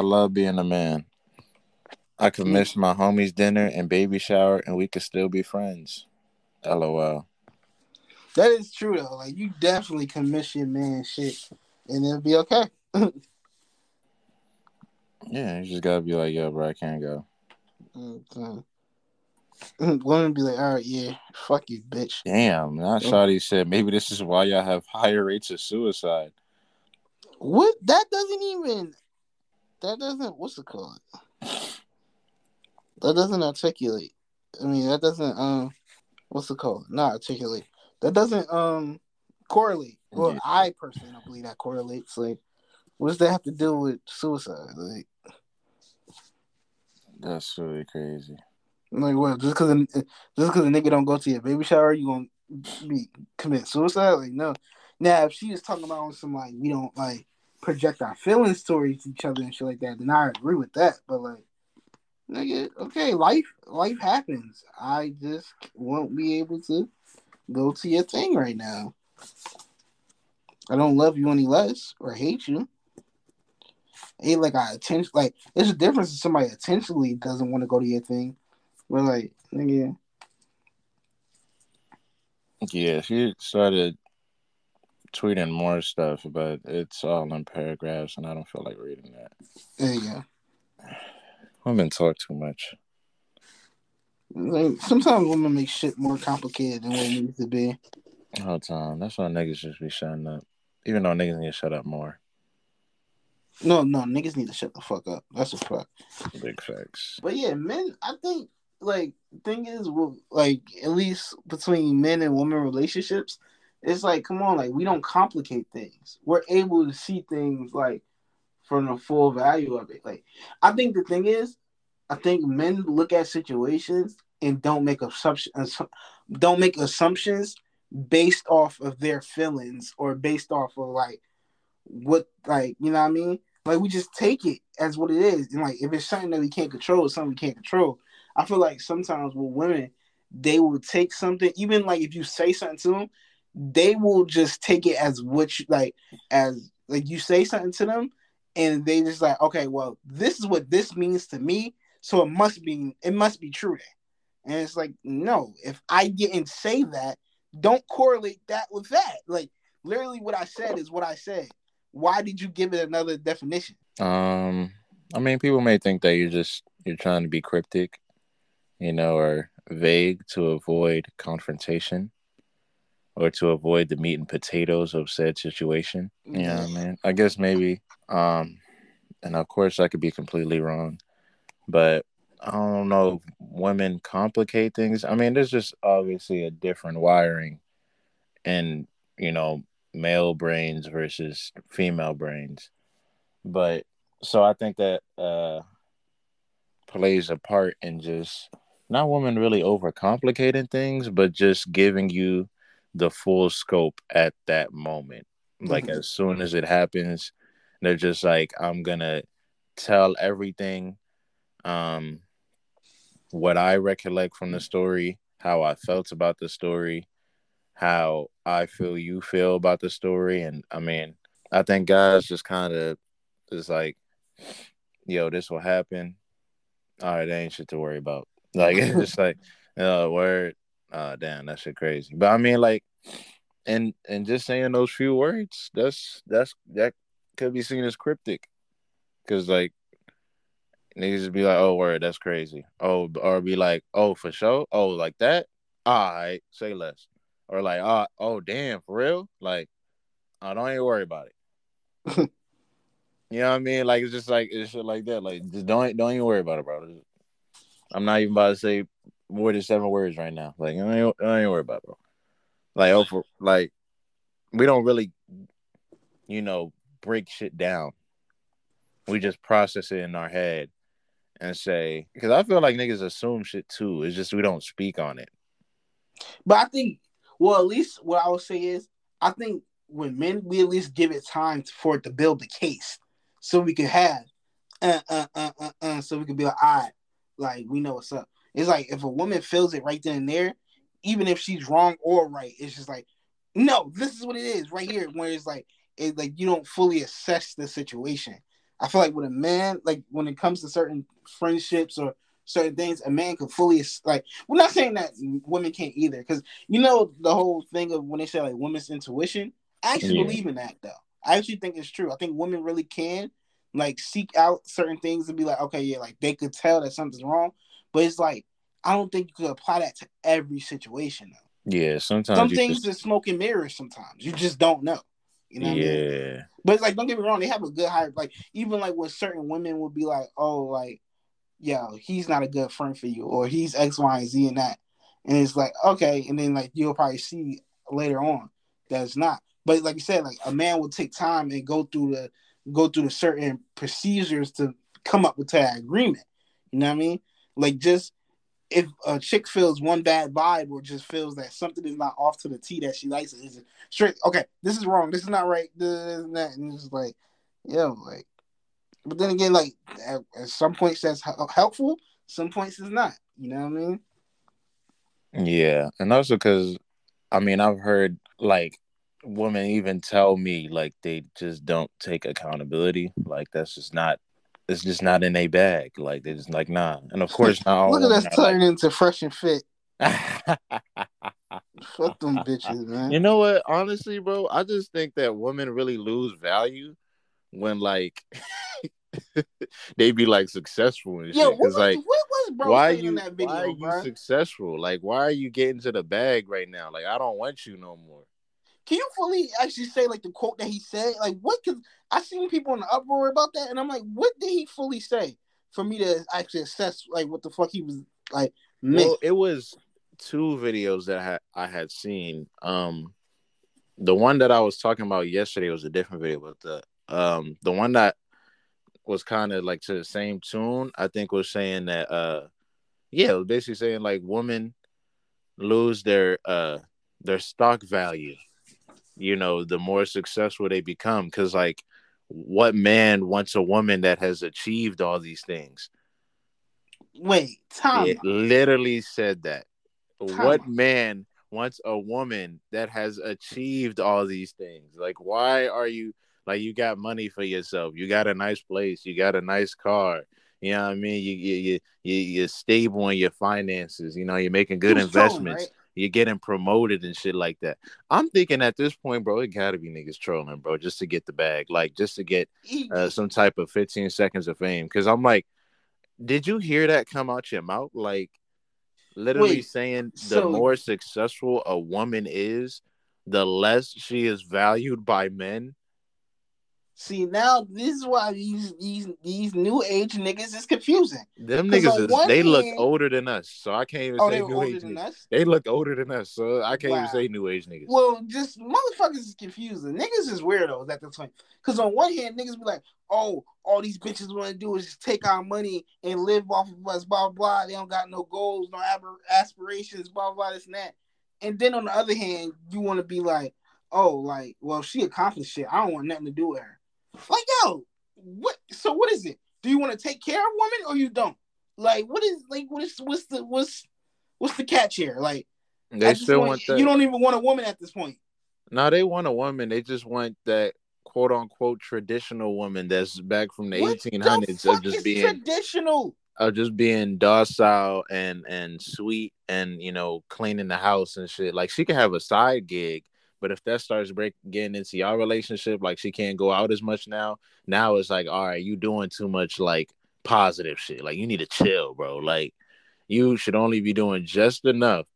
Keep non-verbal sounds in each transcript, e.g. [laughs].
I love being a man. I could miss my homie's dinner and baby shower, and we could still be friends. LOL. That is true though. Like you definitely can miss your man shit, and it'll be okay. [laughs] yeah, you just gotta be like, yo, bro, I can't go. Okay. Mm-hmm. [laughs] Women be like, all right, yeah, fuck you, bitch. Damn, not Shawty said maybe this is why y'all have higher rates of suicide. What? That doesn't even. That doesn't. What's it called? That doesn't articulate. I mean, that doesn't. Um, what's it called? Not articulate. That doesn't um correlate. Well, yeah. I personally don't believe that correlates. Like, what does that have to do with suicide? Like, that's really crazy. Like, what? Just because just because a nigga don't go to your baby shower, you gonna be commit suicide? Like, no. Now, if she is talking about some like we don't like project our feelings towards each other and shit like that, then I agree with that. But like, nigga, okay, life life happens. I just won't be able to go to your thing right now. I don't love you any less or hate you. Ain't like I attention like there's a difference if somebody intentionally doesn't want to go to your thing. But like, nigga. Yeah, she started tweeting more stuff, but it's all in paragraphs, and I don't feel like reading that. There you go. [sighs] Women talk too much. Like, sometimes women make shit more complicated than what it needs to be. All the time. That's why niggas just be shutting up. Even though niggas need to shut up more. No, no, niggas need to shut the fuck up. That's a fact. Big facts. But yeah, men, I think like thing is, like at least between men and women relationships, it's like, come on, like we don't complicate things. We're able to see things like from the full value of it. Like, I think the thing is, I think men look at situations and don't make assumptions, don't make assumptions based off of their feelings or based off of like what, like you know what I mean. Like we just take it as what it is, and like if it's something that we can't control, it's something we can't control. I feel like sometimes with women, they will take something, even like if you say something to them, they will just take it as what like as like you say something to them and they just like okay well this is what this means to me so it must be it must be true then. And it's like no if i didn't say that don't correlate that with that. Like literally what i said is what i said. Why did you give it another definition? Um i mean people may think that you're just you're trying to be cryptic you know or vague to avoid confrontation or to avoid the meat and potatoes of said situation. Yeah, man. I guess maybe. Um, and of course, I could be completely wrong, but I don't know. Women complicate things. I mean, there's just obviously a different wiring and you know male brains versus female brains, but so I think that uh plays a part in just not women really overcomplicating things, but just giving you the full scope at that moment. Like mm-hmm. as soon as it happens, they're just like, I'm gonna tell everything, um, what I recollect from the story, how I felt about the story, how I feel you feel about the story, and I mean, I think guys just kind of is like, yo, this will happen. All right, ain't shit to worry about. Like [laughs] it's just like, oh, word, uh damn, that shit crazy. But I mean like and and just saying those few words, that's that's that could be seen as cryptic. Cause like niggas just be like, oh word, that's crazy. Oh, or be like, oh for sure. Oh, like that? All right, say less. Or like, oh, oh damn, for real? Like, I oh, don't even worry about it. [laughs] you know what I mean? Like it's just like it's shit like that. Like just don't don't even worry about it, bro. I'm not even about to say more than seven words right now. Like I ain't, I ain't worry about it, bro. Like over like we don't really, you know, break shit down. We just process it in our head and say because I feel like niggas assume shit too. It's just we don't speak on it. But I think, well, at least what I would say is, I think when men we at least give it time for it to build the case, so we can have, uh, uh, uh, uh, uh so we can be like, all right, like we know what's up. It's like if a woman feels it right then and there, even if she's wrong or right, it's just like, no, this is what it is right here. Where it's like, it like you don't fully assess the situation. I feel like with a man, like when it comes to certain friendships or certain things, a man can fully like. We're not saying that women can't either, because you know the whole thing of when they say like women's intuition. I actually yeah. believe in that though. I actually think it's true. I think women really can like seek out certain things and be like, okay, yeah, like they could tell that something's wrong, but it's like I don't think you could apply that to every situation though. Yeah, sometimes some things just... are smoke and mirrors. Sometimes you just don't know. You know yeah. I mean? But it's like, don't get me wrong, they have a good hype. Like, even like with certain women would be like, oh, like, yo, he's not a good friend for you, or he's X, Y, and Z and that. And it's like, okay. And then like you'll probably see later on that it's not. But like you said, like a man will take time and go through the go through the certain procedures to come up with that agreement. You know what I mean? Like just if a chick feels one bad vibe or just feels that something is not off to the T that she likes, it is straight. Okay, this is wrong. This is not right. This and that, and it's like, yo, like. But then again, like at, at some points that's helpful, some points is not. You know what I mean? Yeah, and also because, I mean, I've heard like women even tell me like they just don't take accountability. Like that's just not it's just not in a bag. Like they just like nah. And of course now look at us turning like... into fresh and fit. Fuck them [laughs] bitches, man. You know what? Honestly, bro, I just think that women really lose value when like [laughs] they be like successful and Yo, shit. Cause like, what was bro why are you, video, why are you successful? Like, why are you getting to the bag right now? Like, I don't want you no more. Can you fully actually say like the quote that he said? Like, what? Cause I seen people in the uproar about that, and I'm like, what did he fully say for me to actually assess like what the fuck he was like? Well, it was two videos that I had, I had seen. Um, the one that I was talking about yesterday was a different video, but the um the one that was kind of like to the same tune, I think was saying that uh yeah, basically saying like women lose their uh their stock value you know, the more successful they become. Because, like, what man wants a woman that has achieved all these things? Wait, Tom. It literally said that. Tom. What man wants a woman that has achieved all these things? Like, why are you like you got money for yourself? You got a nice place. You got a nice car. You know what I mean? You you you you're stable in your finances. You know, you're making good investments. right? You're getting promoted and shit like that. I'm thinking at this point, bro, it gotta be niggas trolling, bro, just to get the bag, like just to get uh, some type of 15 seconds of fame. Cause I'm like, did you hear that come out your mouth? Like, literally Wait, saying the so... more successful a woman is, the less she is valued by men. See now, this is why these these these new age niggas is confusing. Them niggas is they hand, look older than us, so I can't even oh, say new age. Niggas. They look older than us, so I can't wow. even say new age niggas. Well, just motherfuckers is confusing. Niggas is weirdos at the time. Because on one hand, niggas be like, "Oh, all these bitches want to do is just take our money and live off of us." Blah blah. They don't got no goals, no aspirations. Blah blah. This and that. And then on the other hand, you want to be like, "Oh, like, well, she accomplished shit. I don't want nothing to do with her." Like, yo, what? So what is it? Do you want to take care of women or you don't? Like, what is like what is what's the what's what's the catch here? Like, they still want that. You don't even want a woman at this point. No, they want a woman. They just want that quote unquote traditional woman that's back from the eighteen hundreds of just being traditional. Of just being docile and and sweet and you know cleaning the house and shit. Like she could have a side gig, but if that starts break getting into y'all relationship, like she can't go out as much now. Now it's like, all right, you doing too much like positive shit. Like you need to chill, bro. Like you should only be doing just enough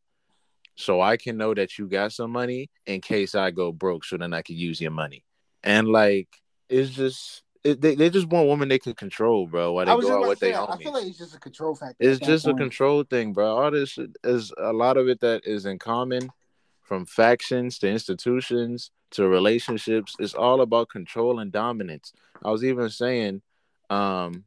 so I can know that you got some money in case I go broke, so then I can use your money. And like it's just it, they, they just want women they can control, bro. While they go out with their homies. I feel like it's just a control factor. It's just point. a control thing, bro. All this is a lot of it that is in common from factions to institutions to relationships. It's all about control and dominance. I was even saying, um,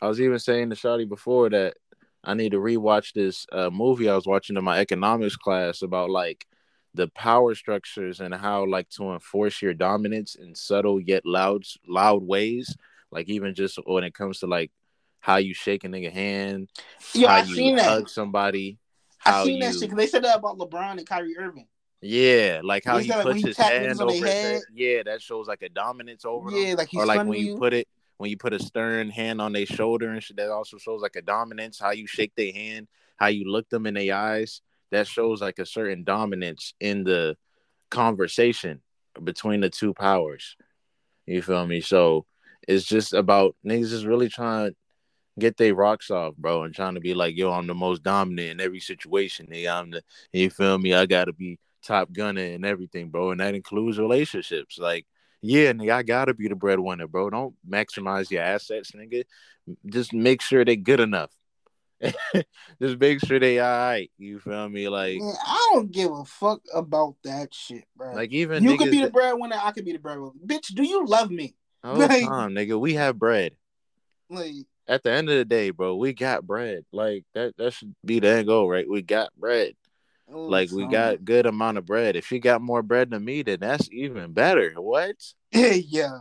I was even saying to Shotty before that I need to rewatch this uh, movie I was watching in my economics class about like the power structures and how like to enforce your dominance in subtle yet loud loud ways. Like even just when it comes to like how you shake a nigga hand, Yo, how I you hug that. somebody, I seen you... that shit because they said that about LeBron and Kyrie Irving. Yeah, like how He he like, puts he his hand over his head. head. Yeah, that shows like a dominance over them. Yeah, like he's or like when you you. put it when you put a stern hand on their shoulder and shit, that also shows like a dominance. How you shake their hand, how you look them in their eyes, that shows like a certain dominance in the conversation between the two powers. You feel me? So it's just about niggas just really trying to get their rocks off, bro, and trying to be like, yo, I'm the most dominant in every situation. Nigga, I'm the you feel me? I gotta be top gunner and everything, bro. And that includes relationships. Like, yeah, nigga, I gotta be the breadwinner, bro. Don't maximize your assets, nigga. Just make sure they're good enough. [laughs] Just make sure they all right. You feel me? Like, Man, I don't give a fuck about that shit, bro. like even you could be the breadwinner, I could be the breadwinner. Bitch, do you love me? the oh, [laughs] like- time, nigga. We have bread. Like, At the end of the day, bro, we got bread. Like that. That should be the end goal, right? We got bread. oh, Like we got good amount of bread. If she got more bread than me, then that's even better. What? [laughs] yeah.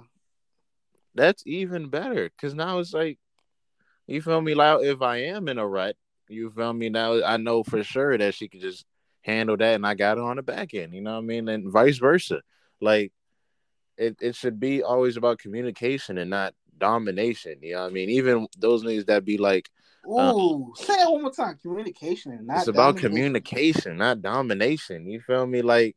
That's even better. Cause now it's like, you feel me? Like if I am in a rut, you feel me? Now I know for sure that she could just handle that, and I got her on the back end. You know what I mean? And vice versa. Like it, it should be always about communication and not domination. You know what I mean? Even those niggas that be like, Ooh, say that one more time. Communication and not Uh, it's about communication, not domination. You feel me? Like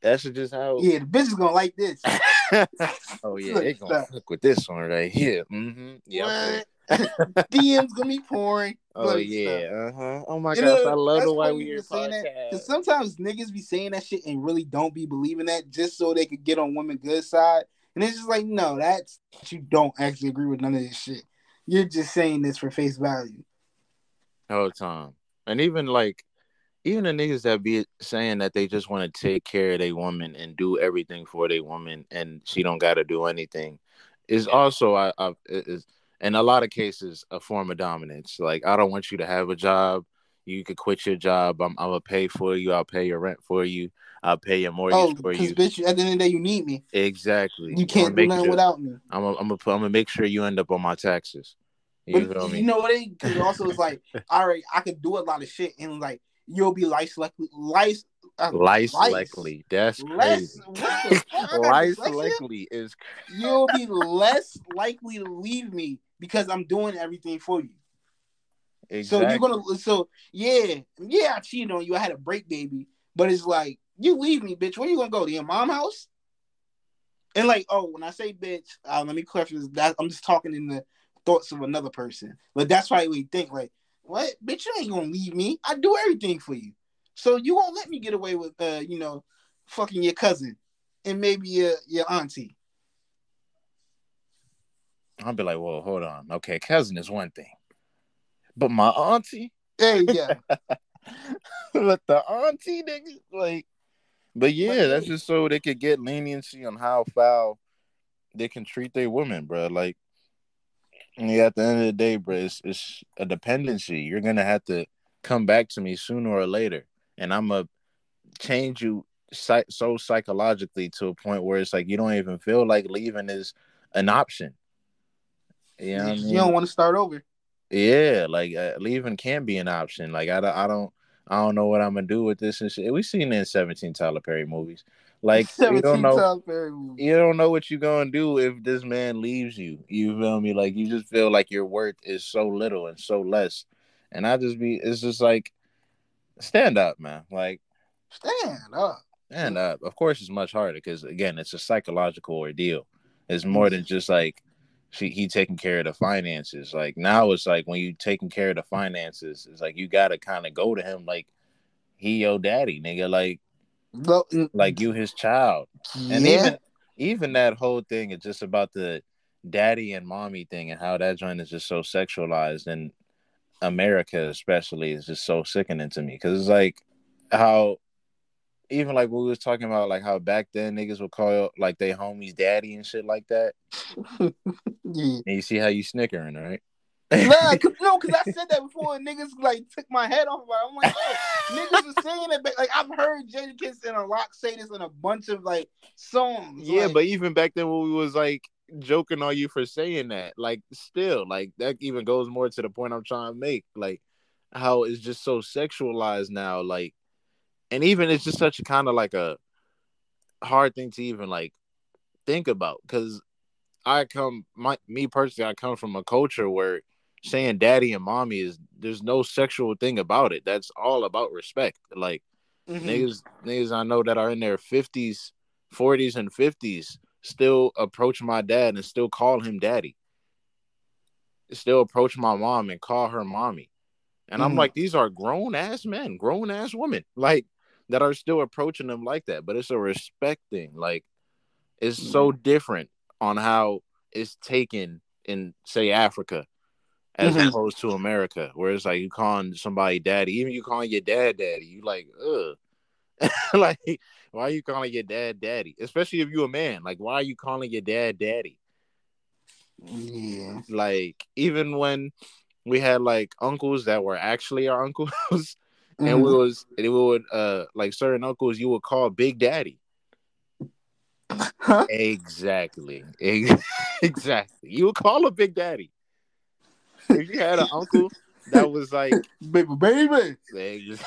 that's just how. Yeah, the bitch is gonna like this. [laughs] [laughs] oh yeah, they gonna fuck with this one right here. Mm-hmm. Yeah. [laughs] DM's gonna be pouring. Oh yeah. Uh huh. Oh my You gosh, know, I love the Why We Here saying that, podcast. Cause sometimes niggas be saying that shit and really don't be believing that just so they could get on women good side. And it's just like, no, that's you don't actually agree with none of this shit. You're just saying this for face value. whole time. And even like even the niggas that be saying that they just want to take care of their woman and do everything for their woman and she don't gotta do anything is also I, I is in a lot of cases a form of dominance. Like I don't want you to have a job. You could quit your job. I'm I'm gonna pay for you. I'll pay your rent for you. I'll pay your mortgage Oh, for you. bitch, at the end of the day, you need me. Exactly. You can't do nothing without me. I'm gonna I'm gonna I'm gonna make sure you end up on my taxes. You But feel you know what? Because also it's like, [laughs] all right, I could do a lot of shit, and like you'll be lice likely, lice, uh, lice. likely. That's less. crazy. What the fuck? I got Lice dyslexia? likely is You'll be less likely to leave me because I'm doing everything for you. Exactly. So you're gonna. So yeah, yeah, I cheated on you. I had a break, baby. But it's like you leave me, bitch. Where you gonna go? To your mom house? And like, oh, when I say bitch, uh, let me clarify this. That I'm just talking in the thoughts of another person. But that's why we think like, what, bitch? You ain't gonna leave me. I do everything for you. So you won't let me get away with, uh, you know, fucking your cousin and maybe your your auntie. I'll be like, well, hold on. Okay, cousin is one thing, but my auntie, Hey, yeah. [laughs] but the auntie, nigga, like, but yeah, that's just so they could get leniency on how foul they can treat their women, bro. Like, yeah, at the end of the day, bro, it's, it's a dependency. You're gonna have to come back to me sooner or later, and I'm gonna change you psych- so psychologically to a point where it's like you don't even feel like leaving is an option. You know what I mean? You don't want to start over. Yeah, like uh, leaving can be an option. Like I, don't- I don't, I don't know what I'm gonna do with this and shit. We've seen in 17 Tyler Perry movies. Like [laughs] you don't know, Tyler Perry movie. you don't know what you're gonna do if this man leaves you. You feel me? Like you just feel like your worth is so little and so less. And I just be, it's just like, stand up, man. Like Stand up. stand up. Of course, it's much harder because again, it's a psychological ordeal. It's more than just like she he taking care of the finances. Like now, it's like when you taking care of the finances, it's like you gotta kind of go to him like he your daddy, nigga. Like Look, like you his child. And yeah. even even that whole thing is just about the daddy and mommy thing and how that joint is just so sexualized and America especially is just so sickening to me because it's like how even like when we was talking about like how back then niggas would call like they homies daddy and shit like that [laughs] yeah. and you see how you snickering right Nah, cause, no, because I said that before, and niggas like took my head off. I'm like, yo, niggas was saying it, but like I've heard Jadakiss and a Rock say this in a bunch of like songs. yeah like, but even back then when we was like joking on you for saying that like still like that even goes more to the point i'm trying to make like how it's just so sexualized now like and even it's just such a kind of like a hard thing to even like think about because I come my me personally I come from a culture where saying daddy and mommy is there's no sexual thing about it. That's all about respect. Like mm-hmm. niggas niggas I know that are in their fifties, forties, and fifties still approach my dad and still call him daddy. Still approach my mom and call her mommy. And mm-hmm. I'm like, these are grown ass men, grown ass women, like that are still approaching them like that. But it's a respect thing. Like it's mm-hmm. so different on how it's taken in say Africa as mm-hmm. opposed to America, where it's like you calling somebody daddy, even you calling your dad daddy, you like, ugh. [laughs] like, why are you calling your dad daddy? Especially if you a man. Like, why are you calling your dad daddy? Yeah. Like, even when we had like uncles that were actually our [laughs] uncles, mm-hmm. and we was and we would uh like certain uncles you would call Big Daddy. Huh? Exactly. [laughs] exactly. You would call a Big Daddy if you had an uncle that was like [laughs] baby baby, baby.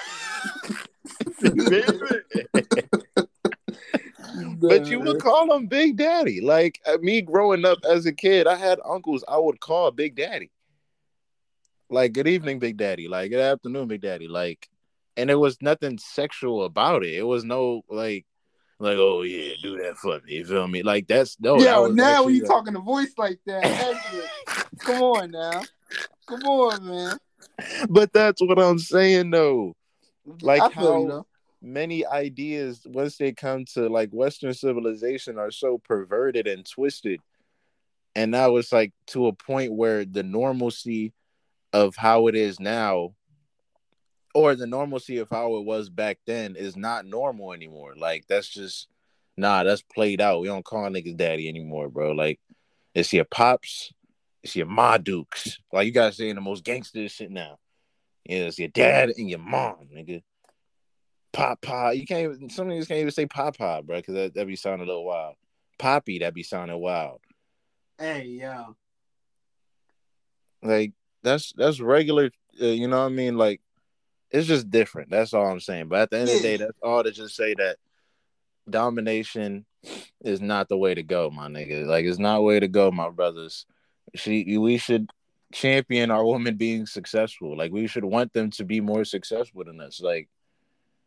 [laughs] but you would call him Big Daddy. Like uh, me growing up as a kid, I had uncles I would call Big Daddy. Like good evening, Big Daddy. Like good afternoon, Big Daddy. Like, and there was nothing sexual about it. It was no like like, oh yeah, do that for me. You feel me? Like that's no. Yeah, that now when you talking a voice like that, [laughs] come on now. Come on, man. But that's what I'm saying though. Mm-hmm. Like how you, many ideas once they come to like Western civilization are so perverted and twisted. And now it's like to a point where the normalcy of how it is now or the normalcy of how it was back then is not normal anymore. Like that's just nah, that's played out. We don't call niggas daddy anymore, bro. Like it's your pops, it's your ma dukes. Like you guys saying the most gangster shit now. Yeah, it's your dad and your mom, nigga. Papa. You can't even some niggas can't even say papa, bro, because that, that be sounding a little wild. Poppy, that'd be sounding wild. Hey, yo. Like that's that's regular, uh, you know what I mean? Like it's just different. That's all I'm saying. But at the end yeah. of the day, that's all to just say that domination is not the way to go, my nigga. Like it's not way to go, my brothers she we should champion our women being successful. Like we should want them to be more successful than us. Like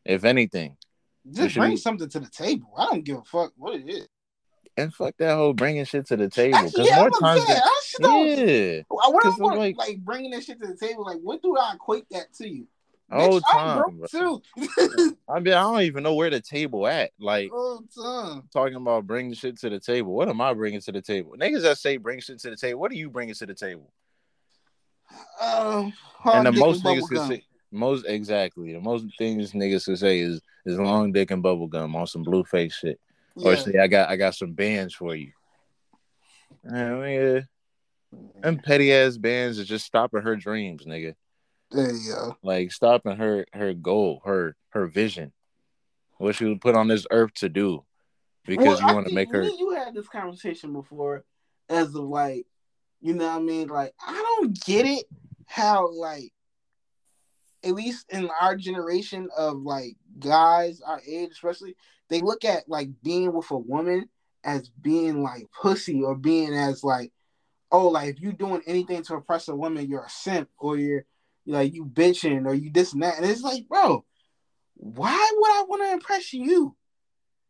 if anything, just bring be... something to the table. I don't give a fuck what it is. And fuck that whole bringing shit to the table. Because yeah, more times, than... yeah. What I want, like, like bringing that shit to the table. Like, what do I equate that to you? Oh, time, too. [laughs] I mean, I don't even know where the table at. Like, talking about bringing shit to the table. What am I bringing to the table? Niggas that say bring shit to the table. What are you bringing to the table? Um, and the most niggas can say most exactly the most things niggas can say is is long dick and bubble gum on some Blueface shit, yeah. or say I got I got some bands for you. I mean, and petty ass bands is just stopping her dreams, nigga. There you go. Like stopping her her goal, her her vision, what she was put on this earth to do, because well, you want to make her. You had this conversation before, as of like, you know what I mean? Like, I don't get it how like, at least in our generation of like guys our age, especially, they look at like being with a woman as being like pussy or being as like, oh, like if you're doing anything to oppress a woman, you're a simp or you're like you bitching or you this and that. And it's like, bro, why would I want to impress you?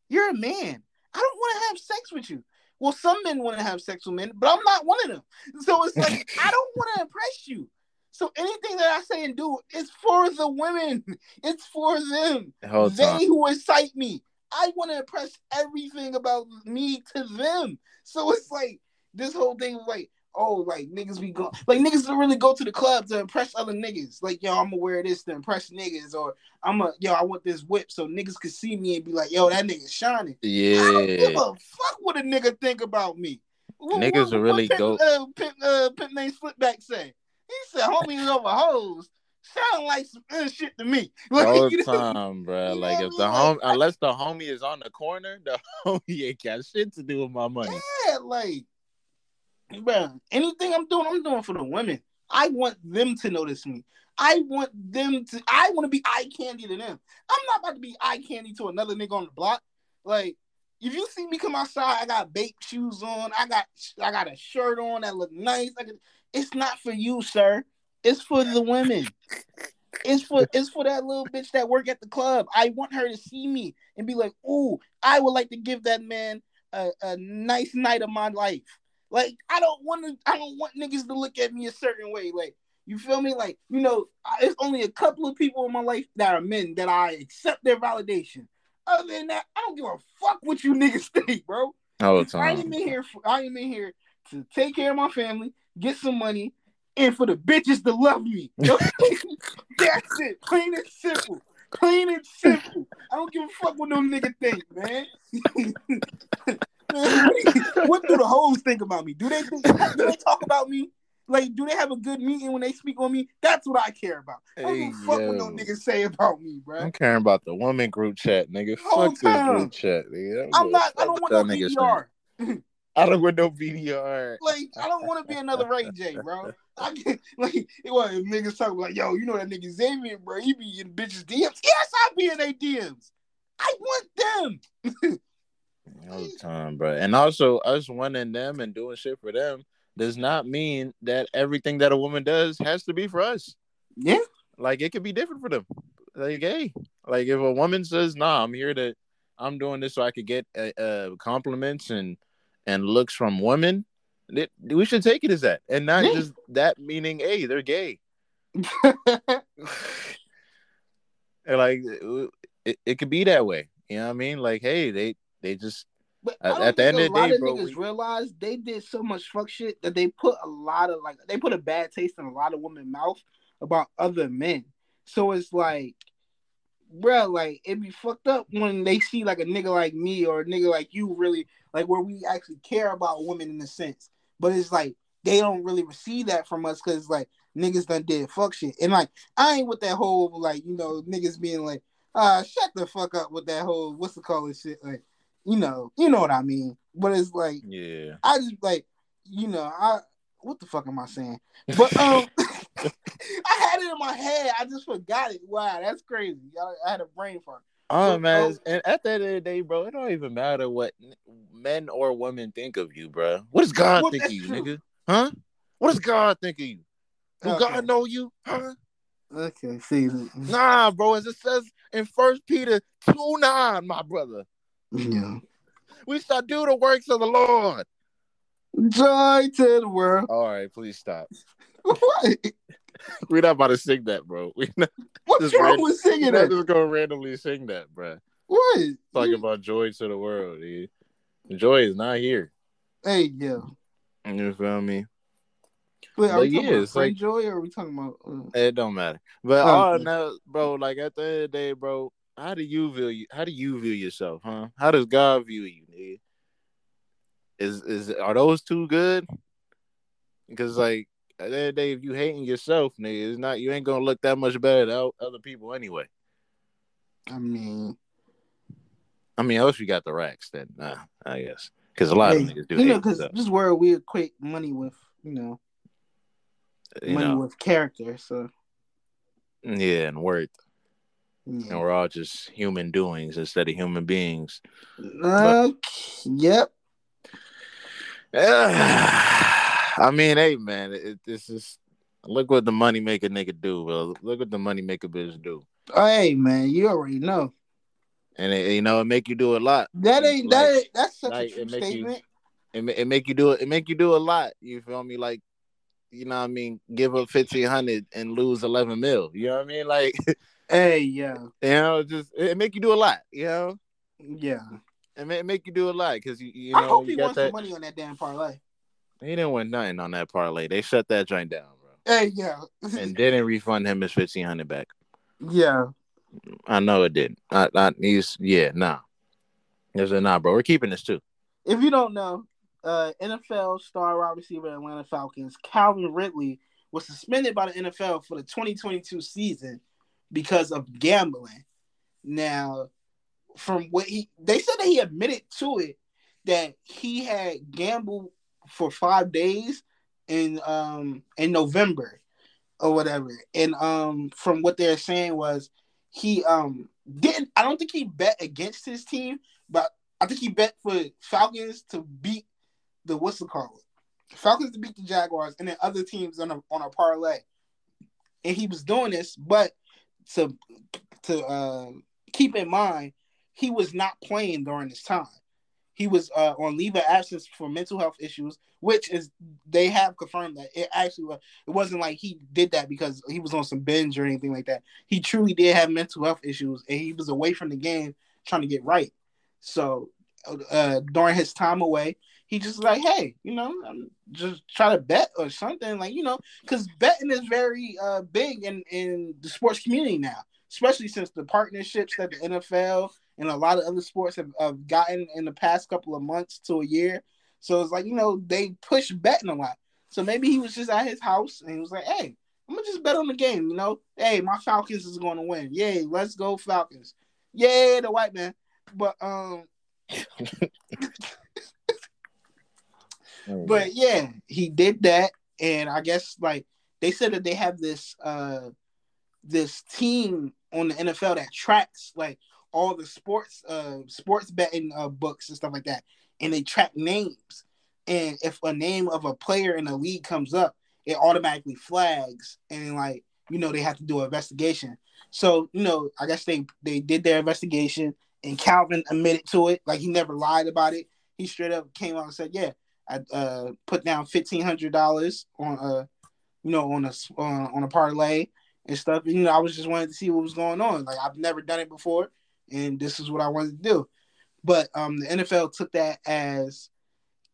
You're a man. I don't want to have sex with you. Well, some men want to have sex with men, but I'm not one of them. So it's like [laughs] I don't want to impress you. So anything that I say and do is for the women. [laughs] It's for them. The they who excite me. I want to impress everything about me to them. So it's like this whole thing like, oh, like niggas be going, like niggas don't really go to the club to impress other niggas. Like, yo, I'm gonna wear this to impress niggas, or I'm a, yo, I want this whip so niggas can see me and be like, yo, that nigga's shining. Yeah. I don't give a fuck what a nigga think about me. What, niggas what, really what go. Uh, pimp, uh, pimp name Slipback say. He said, homies over hoes. Sound like some shit to me. [laughs] Like, All [laughs] the time, bro. Like if the home, unless the homie is on the corner, the [laughs] homie ain't got shit to do with my money. Yeah, like bro, anything I'm doing, I'm doing for the women. I want them to notice me. I want them to. I want to be eye candy to them. I'm not about to be eye candy to another nigga on the block. Like, if you see me come outside, I got bake shoes on. I got I got a shirt on that look nice. Like, it's not for you, sir. It's for the women. It's for it's for that little bitch that work at the club. I want her to see me and be like, "Ooh, I would like to give that man a, a nice night of my life." Like, I don't want to. I don't want niggas to look at me a certain way. Like, you feel me? Like, you know, it's only a couple of people in my life that are men that I accept their validation. Other than that, I don't give a fuck what you niggas [laughs] think, bro. All the time. I am in here. For, I am in here to take care of my family, get some money, and for the bitches to love me. [laughs] [laughs] That's it. Plain and simple. Plain and simple. I don't give a fuck what no nigga think, man. What do the hoes think about me? Do they think, do they talk about me? Like, do they have a good meeting when they speak on me? That's what I care about. I don't fuck what no niggas say about me, bro. I'm caring about the woman group chat, nigga. Whole fuck time. this group chat, nigga. I'm not. [laughs] I don't want no VDR. I don't want no VDR. Like, I don't want to be another Ray J, bro. [laughs] I get like it was niggas talking like, yo, you know that nigga Xavier, bro. He be in bitches DMs. Yes, I be in their DMs. I want them. [laughs] All the time, bro. And also us wanting them and doing shit for them does not mean that everything that a woman does has to be for us. Yeah. Like it could be different for them. Like, hey, like if a woman says, "Nah, I'm here to, I'm doing this so I could get uh, uh compliments and and looks from women," it, we should take it as that, and not yeah. just that meaning, hey, they're gay. [laughs] and like it, it could be that way. You know what I mean? Like, hey, they they just at, at the end of the day, bro, niggas we... realize they did so much fuck shit that they put a lot of like they put a bad taste in a lot of women's mouth about other men. So it's like, bro, like it'd be fucked up when they see like a nigga like me or a nigga like you really like where we actually care about women in a sense. But it's like they don't really receive that from us because like niggas done did fuck shit. And like I ain't with that whole like, you know, niggas being like, uh, shut the fuck up with that whole what's the call it shit. Like you know, you know what I mean. But it's like, yeah, I just like, you know, I what the fuck am I saying? But [laughs] um, [laughs] I had it in my head. I just forgot it. Wow, that's crazy. I, I had a brain fart. Oh so, man, um, and at the end of the day, bro, it don't even matter what men or women think of you, bro. What does God well, think of you, true. nigga? Huh? What does God think of you? Do okay. God know you? Huh? Okay, see. Nah, bro, as it says in First Peter 2 9, my brother. Yeah. We shall do the works of the Lord. Joy to the world. All right, please stop. what? [laughs] We're not about to sing that, bro. We not, What's wrong random, with singing that? Just gonna randomly sing that, bro. What? Talking about joy to the world. Dude. Joy is not here. Hey, yeah. You feel me? Wait, are but we talking yeah, about like, joy or are we talking about? Uh... It don't matter. But oh no, bro. Like at the end of the day, bro, how do you view you? How do you view yourself, huh? How does God view you, nigga? Is is are those two good? Because like at the end of the day, if you hating yourself, nigga, it's not you ain't gonna look that much better than other people anyway. I mean, I mean, else you got the racks then, nah, I guess, because a lot hey, of niggas do. You know, because this where we equate money with, you know, you money know. with character. So yeah, and worth. Mm. And we're all just human doings instead of human beings. Uh, yep. [sighs] I mean, hey man, it, this is look what the money maker nigga do. Well, look what the money maker bitch do. Hey man, you already know. And it, you know, it make you do a lot. That ain't like, that. Ain't, that's such like, a true statement. You, it, it make you do it. It make you do a lot. You feel me? Like, you know, what I mean, give up fifteen hundred and lose eleven mil. You know what I mean? Like. [laughs] Hey, yeah. You know, just it make you do a lot. You know. Yeah. It make, make you do a lot because you you know. I hope he won some money on that damn parlay. He didn't win nothing on that parlay. They shut that joint down, bro. Hey, yeah. [laughs] and didn't refund him his fifteen hundred back. Yeah. I know it didn't. I, I he's yeah, nah. There's a nah, bro. We're keeping this too. If you don't know, uh, NFL star wide receiver Atlanta Falcons Calvin Ridley was suspended by the NFL for the 2022 season because of gambling. Now, from what he they said that he admitted to it that he had gambled for five days in um in November. or whatever. And um, from what they're saying was he um didn't. I don't think he bet against his team, but I think he bet for Falcons to beat the what's it called? Falcons to beat the Jaguars, and then other teams on a on a parlay. And he was doing this, but to to uh, keep in mind, he was not playing during this time. He was uh, on leave of absence for mental health issues, which is they have confirmed that it actually was. It wasn't like he did that because he was on some binge or anything like that. He truly did have mental health issues, and he was away from the game trying to get right. So uh, during his time away, he just like, hey, you know, I'm just try to bet or something, like you know, because betting is very uh, big in in the sports community now, especially since the partnerships that the NFL and a lot of other sports have, have gotten in the past couple of months to a year. So it's like you know they push betting a lot. So maybe he was just at his house and he was like, hey, I'm gonna just bet on the game. You know, hey, my Falcons is going to win. Yay, let's go Falcons. Yay, the white man. But um. [laughs] but yeah, he did that, and I guess like they said that they have this uh this team on the NFL that tracks like all the sports uh sports betting uh, books and stuff like that, and they track names. And if a name of a player in the league comes up, it automatically flags, and like you know they have to do an investigation. So you know, I guess they they did their investigation, and Calvin admitted to it. Like he never lied about it. He straight up came out and said, "Yeah, I uh, put down fifteen hundred dollars on a, you know, on a uh, on a parlay and stuff. You know, I was just wanting to see what was going on. Like I've never done it before, and this is what I wanted to do. But um, the NFL took that as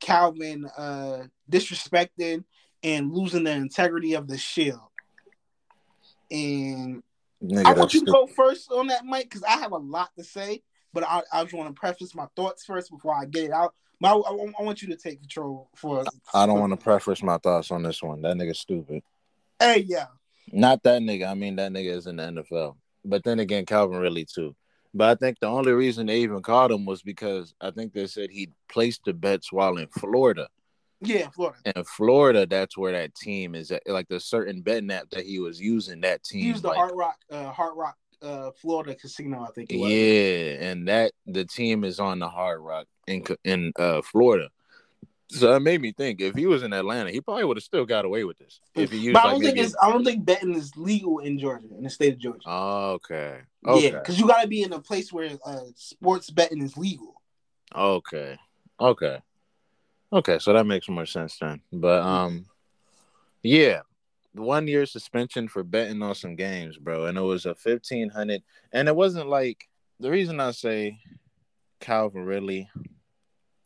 Calvin uh, disrespecting and losing the integrity of the shield. And Nigga, I want you to go first on that, Mike, because I have a lot to say. But I, I just want to preface my thoughts first before I get it out. I, I, I want you to take control for. I don't want to preface my thoughts on this one. That nigga stupid. Hey, yeah. Not that nigga. I mean, that nigga is in the NFL. But then again, Calvin really too. But I think the only reason they even caught him was because I think they said he placed the bets while in Florida. Yeah, Florida. And Florida, that's where that team is at. Like the certain betting app that he was using, that team. He used the like, Hard Rock, uh, Hard Rock, uh, Florida Casino, I think. Yeah, and that the team is on the Hard Rock in in uh, Florida. So that made me think if he was in Atlanta, he probably would have still got away with this. If he used, but I don't like, think it's I don't think betting is legal in Georgia, in the state of Georgia. Okay. okay. Yeah, because you got to be in a place where uh, sports betting is legal. Okay. Okay. Okay, so that makes more sense then. But um, yeah, one year suspension for betting on some games, bro, and it was a fifteen hundred, and it wasn't like the reason I say Calvin really,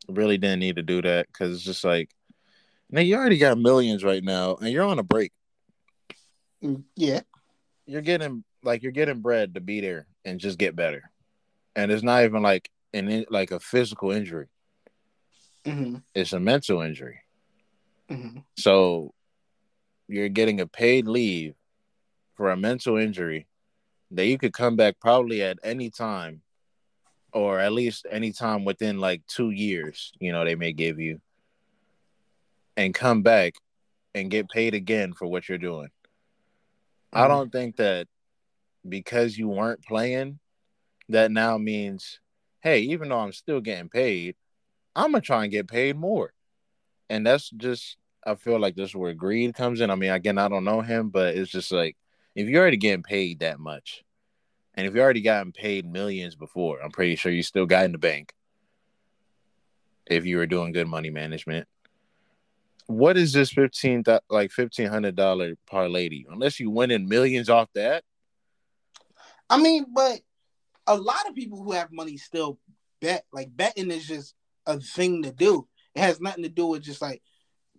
really didn't need to do that because it's just like, now you already got millions right now, and you're on a break. Mm, yeah, you're getting like you're getting bread to be there and just get better, and it's not even like an like a physical injury. Mm-hmm. It's a mental injury. Mm-hmm. So you're getting a paid leave for a mental injury that you could come back probably at any time or at least any time within like two years, you know, they may give you and come back and get paid again for what you're doing. Mm-hmm. I don't think that because you weren't playing, that now means, hey, even though I'm still getting paid, I'm gonna try and get paid more. And that's just I feel like this is where greed comes in. I mean, again, I don't know him, but it's just like if you're already getting paid that much, and if you already gotten paid millions before, I'm pretty sure you still got in the bank. If you were doing good money management, what is this fifteen like fifteen hundred dollar parlay Unless you win in millions off that. I mean, but a lot of people who have money still bet. Like betting is just a thing to do. It has nothing to do with just like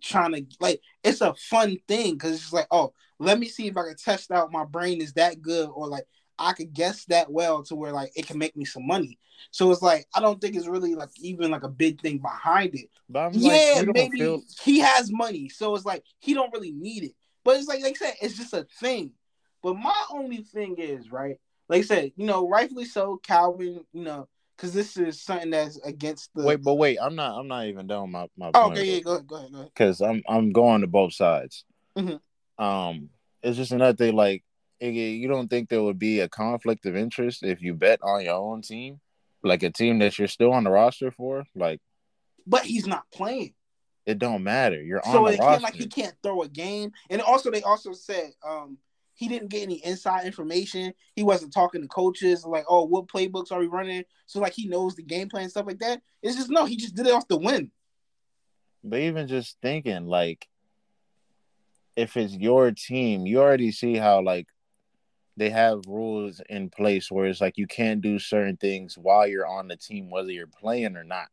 trying to like it's a fun thing because it's like oh let me see if i can test out my brain is that good or like i could guess that well to where like it can make me some money. So it's like i don't think it's really like even like a big thing behind it. But yeah like, maybe feel... he has money so it's like he don't really need it. But it's like like i said it's just a thing. But my only thing is right like i said you know rightfully so calvin you know because this is something that's against the. Wait, but wait, I'm not. I'm not even done my my. Oh, okay, yeah, go ahead, go ahead, go ahead. Because I'm I'm going to both sides. Mm-hmm. Um, it's just another thing. Like, you don't think there would be a conflict of interest if you bet on your own team, like a team that you're still on the roster for? Like, but he's not playing. It don't matter. You're so on it the roster. like he can't throw a game. And also they also said um he didn't get any inside information. He wasn't talking to coaches like, oh, what playbooks are we running? So like he knows the game plan and stuff like that. It's just no, he just did it off the win. But even just thinking, like, if it's your team, you already see how like they have rules in place where it's like you can't do certain things while you're on the team, whether you're playing or not.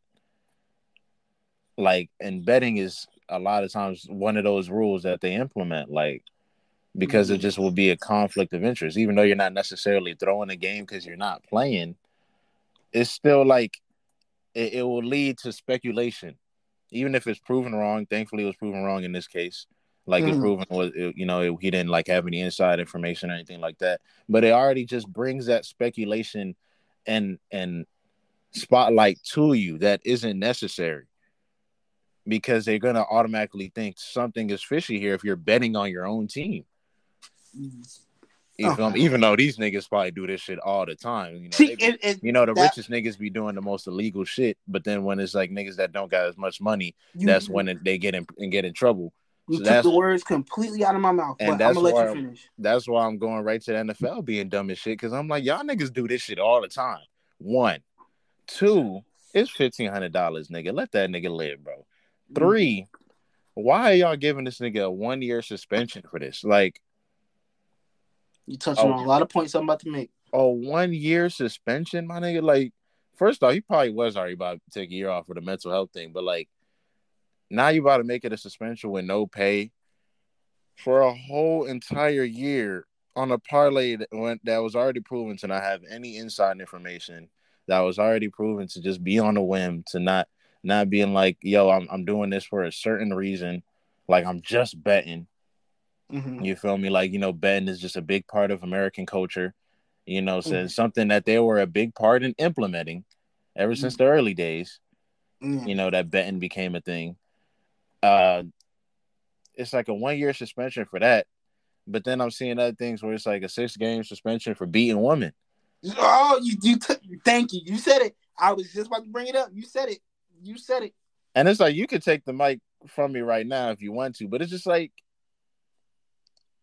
Like, and betting is a lot of times one of those rules that they implement, like, because it just will be a conflict of interest, even though you're not necessarily throwing a game because you're not playing. It's still like it, it will lead to speculation, even if it's proven wrong. Thankfully, it was proven wrong in this case. Like Mhm. it proven was, it- you know, it, he didn't like have any inside information or anything like that. But it already just brings that speculation and and spotlight to you that isn't necessary because they're gonna automatically think something is fishy here if you're betting on your own team. You Oh. Even though these niggas probably do this shit all the time. You know, See, they be- it, it, you know the that- richest niggas be doing the most illegal shit, but then when it's like niggas that don't got as much money, you, that's when it, they get in and get in trouble. you so took that's- the words completely out of my mouth. And But I'm that's gonna let why- you finish. That's why I'm going right to the NFL being dumb as shit because I'm like y'all niggas do this shit all the time. One, two, it's fifteen hundred dollars, nigga. Let that nigga live, bro. Mm. Three, why are y'all giving this nigga a one year suspension for this? Like You touching Oh. on a lot of points I'm about to make. a one year suspension, my nigga. Like, first off, he probably was already about to take a year off for the mental health thing, but like, now you about to make it a suspension with no pay for a whole entire year on a parlay that, went, that was already proven to not have any inside information. That was already proven to just be on a whim, to not not being like, yo, I'm I'm doing this for a certain reason, like I'm just betting. Mhm. You feel me? Like, you know, betting is just a big part of American culture. You know, so Mhm. it's something that they were a big part in implementing ever since the early days, you know, that betting became a thing. Uh it's like a one year suspension for that. But then I'm seeing other things where it's like a six game suspension for beating women. Oh, you you t- thank you. You said it. I was just about to bring it up. You said it. You said it. And it's like you could take the mic from me right now if you want to, but it's just like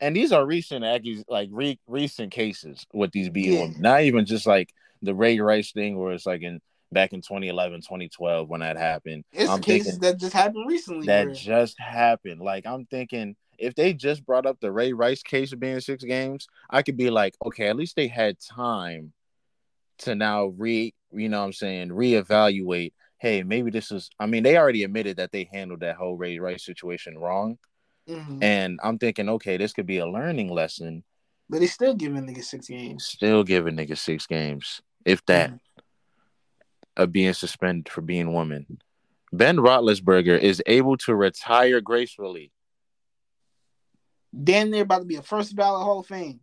and these are recent like re- recent cases with these beating Yeah. women. Not even just like the Ray Rice thing where it's like in back in 2011, 2012 when that happened. It's I'm cases that just happened recently. that where- just happened. Like I'm thinking if they just brought up the Ray Rice case of being six games, I could be like, okay, at least they had time to now re you know what I'm saying, reevaluate. Hey, maybe this is I mean, they already admitted that they handled that whole Ray Rice situation wrong. Mhm. And I'm thinking, okay, this could be a learning lesson. but they still giving niggas six games. Still giving niggas six games, if that, Mhm. of being suspended for being woman. Ben Roethlisberger is able to retire gracefully. Damn near about to be a first ballot Hall of Fame.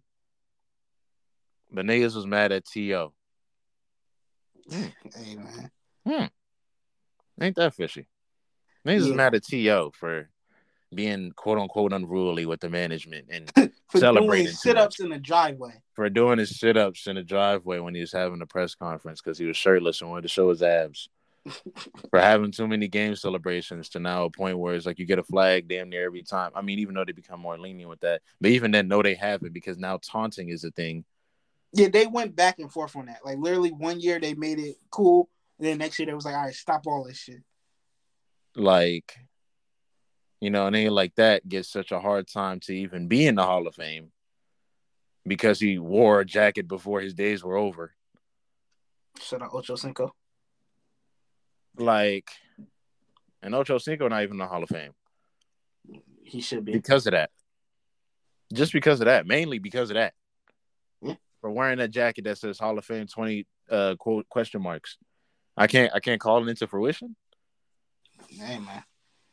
But niggas was mad at T.O. [laughs] Hey man. Ain't that fishy? Niggas is Yeah. mad at T.O. for being quote unquote unruly with the management and [laughs] For Celebrating doing sit ups in the driveway. for doing his sit ups in the driveway when he was having a press conference because he was shirtless and wanted to show his abs. [laughs] for having too many game celebrations to now a point where it's like you get a flag damn near every time. I mean, even though they become more lenient with that, but even then, no, they haven't because now taunting is a thing. Yeah, they went back and forth on that. Like literally one year they made it cool, and then next year they was like, all right, stop all this shit. Like, you know, and then like that gets such a hard time to even be in the Hall of Fame because he wore a jacket before his days were over. Shout out Ocho Cinco. Like, and Ocho Cinco not even in the Hall of Fame He should be. because of that. Just because of that, mainly because of that. Yeah. For wearing that jacket that says Hall of Fame twenty uh quote question marks. I can't I can't call it into fruition, Hey man.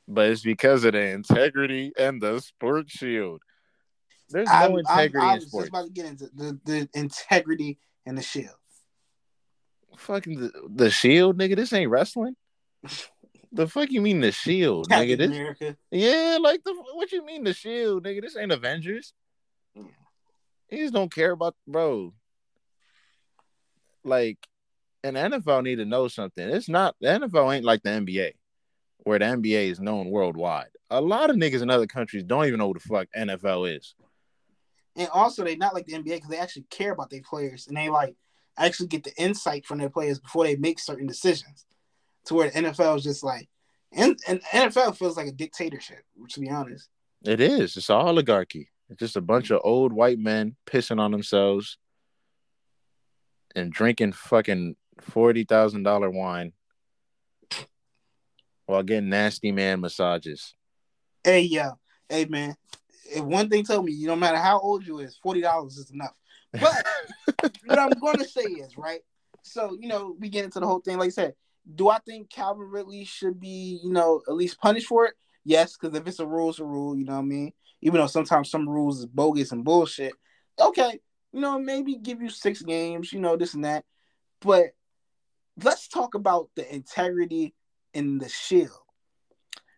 But it's because of the integrity and the sports shield. There's I, no I, integrity I in was just sports. about to get into the, the integrity and the shield. Fucking the, the shield, nigga. This ain't wrestling. the fuck you mean the shield, [laughs] nigga? Captain This, America. yeah, like the what you mean the shield, nigga? This ain't Avengers. Yeah. He just don't care about bro. Like, an NFL need to know something. It's not the NFL ain't like the NBA, where the NBA is known worldwide. A lot of niggas in other countries don't even know what the fuck NFL is. And also, they not like the NBA because they actually care about their players and they like actually get the insight from their players before they make certain decisions. To where the NFL is just like, and, and NFL feels like a dictatorship. To be honest, it is. It's an oligarchy. It's just a bunch of old white men pissing on themselves and drinking fucking forty thousand dollar wine while getting nasty man massages. Hey yeah, hey man. If one thing told me, you know, no matter how old you is, forty dollars is enough. But [laughs] what I'm going to say is right. So you know, we get into the whole thing. Like I said, do I think Calvin Ridley should be, you know, at least punished for it? Yes, because if it's a rule, it's a rule. You know what I mean? Even though sometimes some rules is bogus and bullshit. Okay, you know, maybe give you six games. You know, this and that. But let's talk about the integrity in the shield.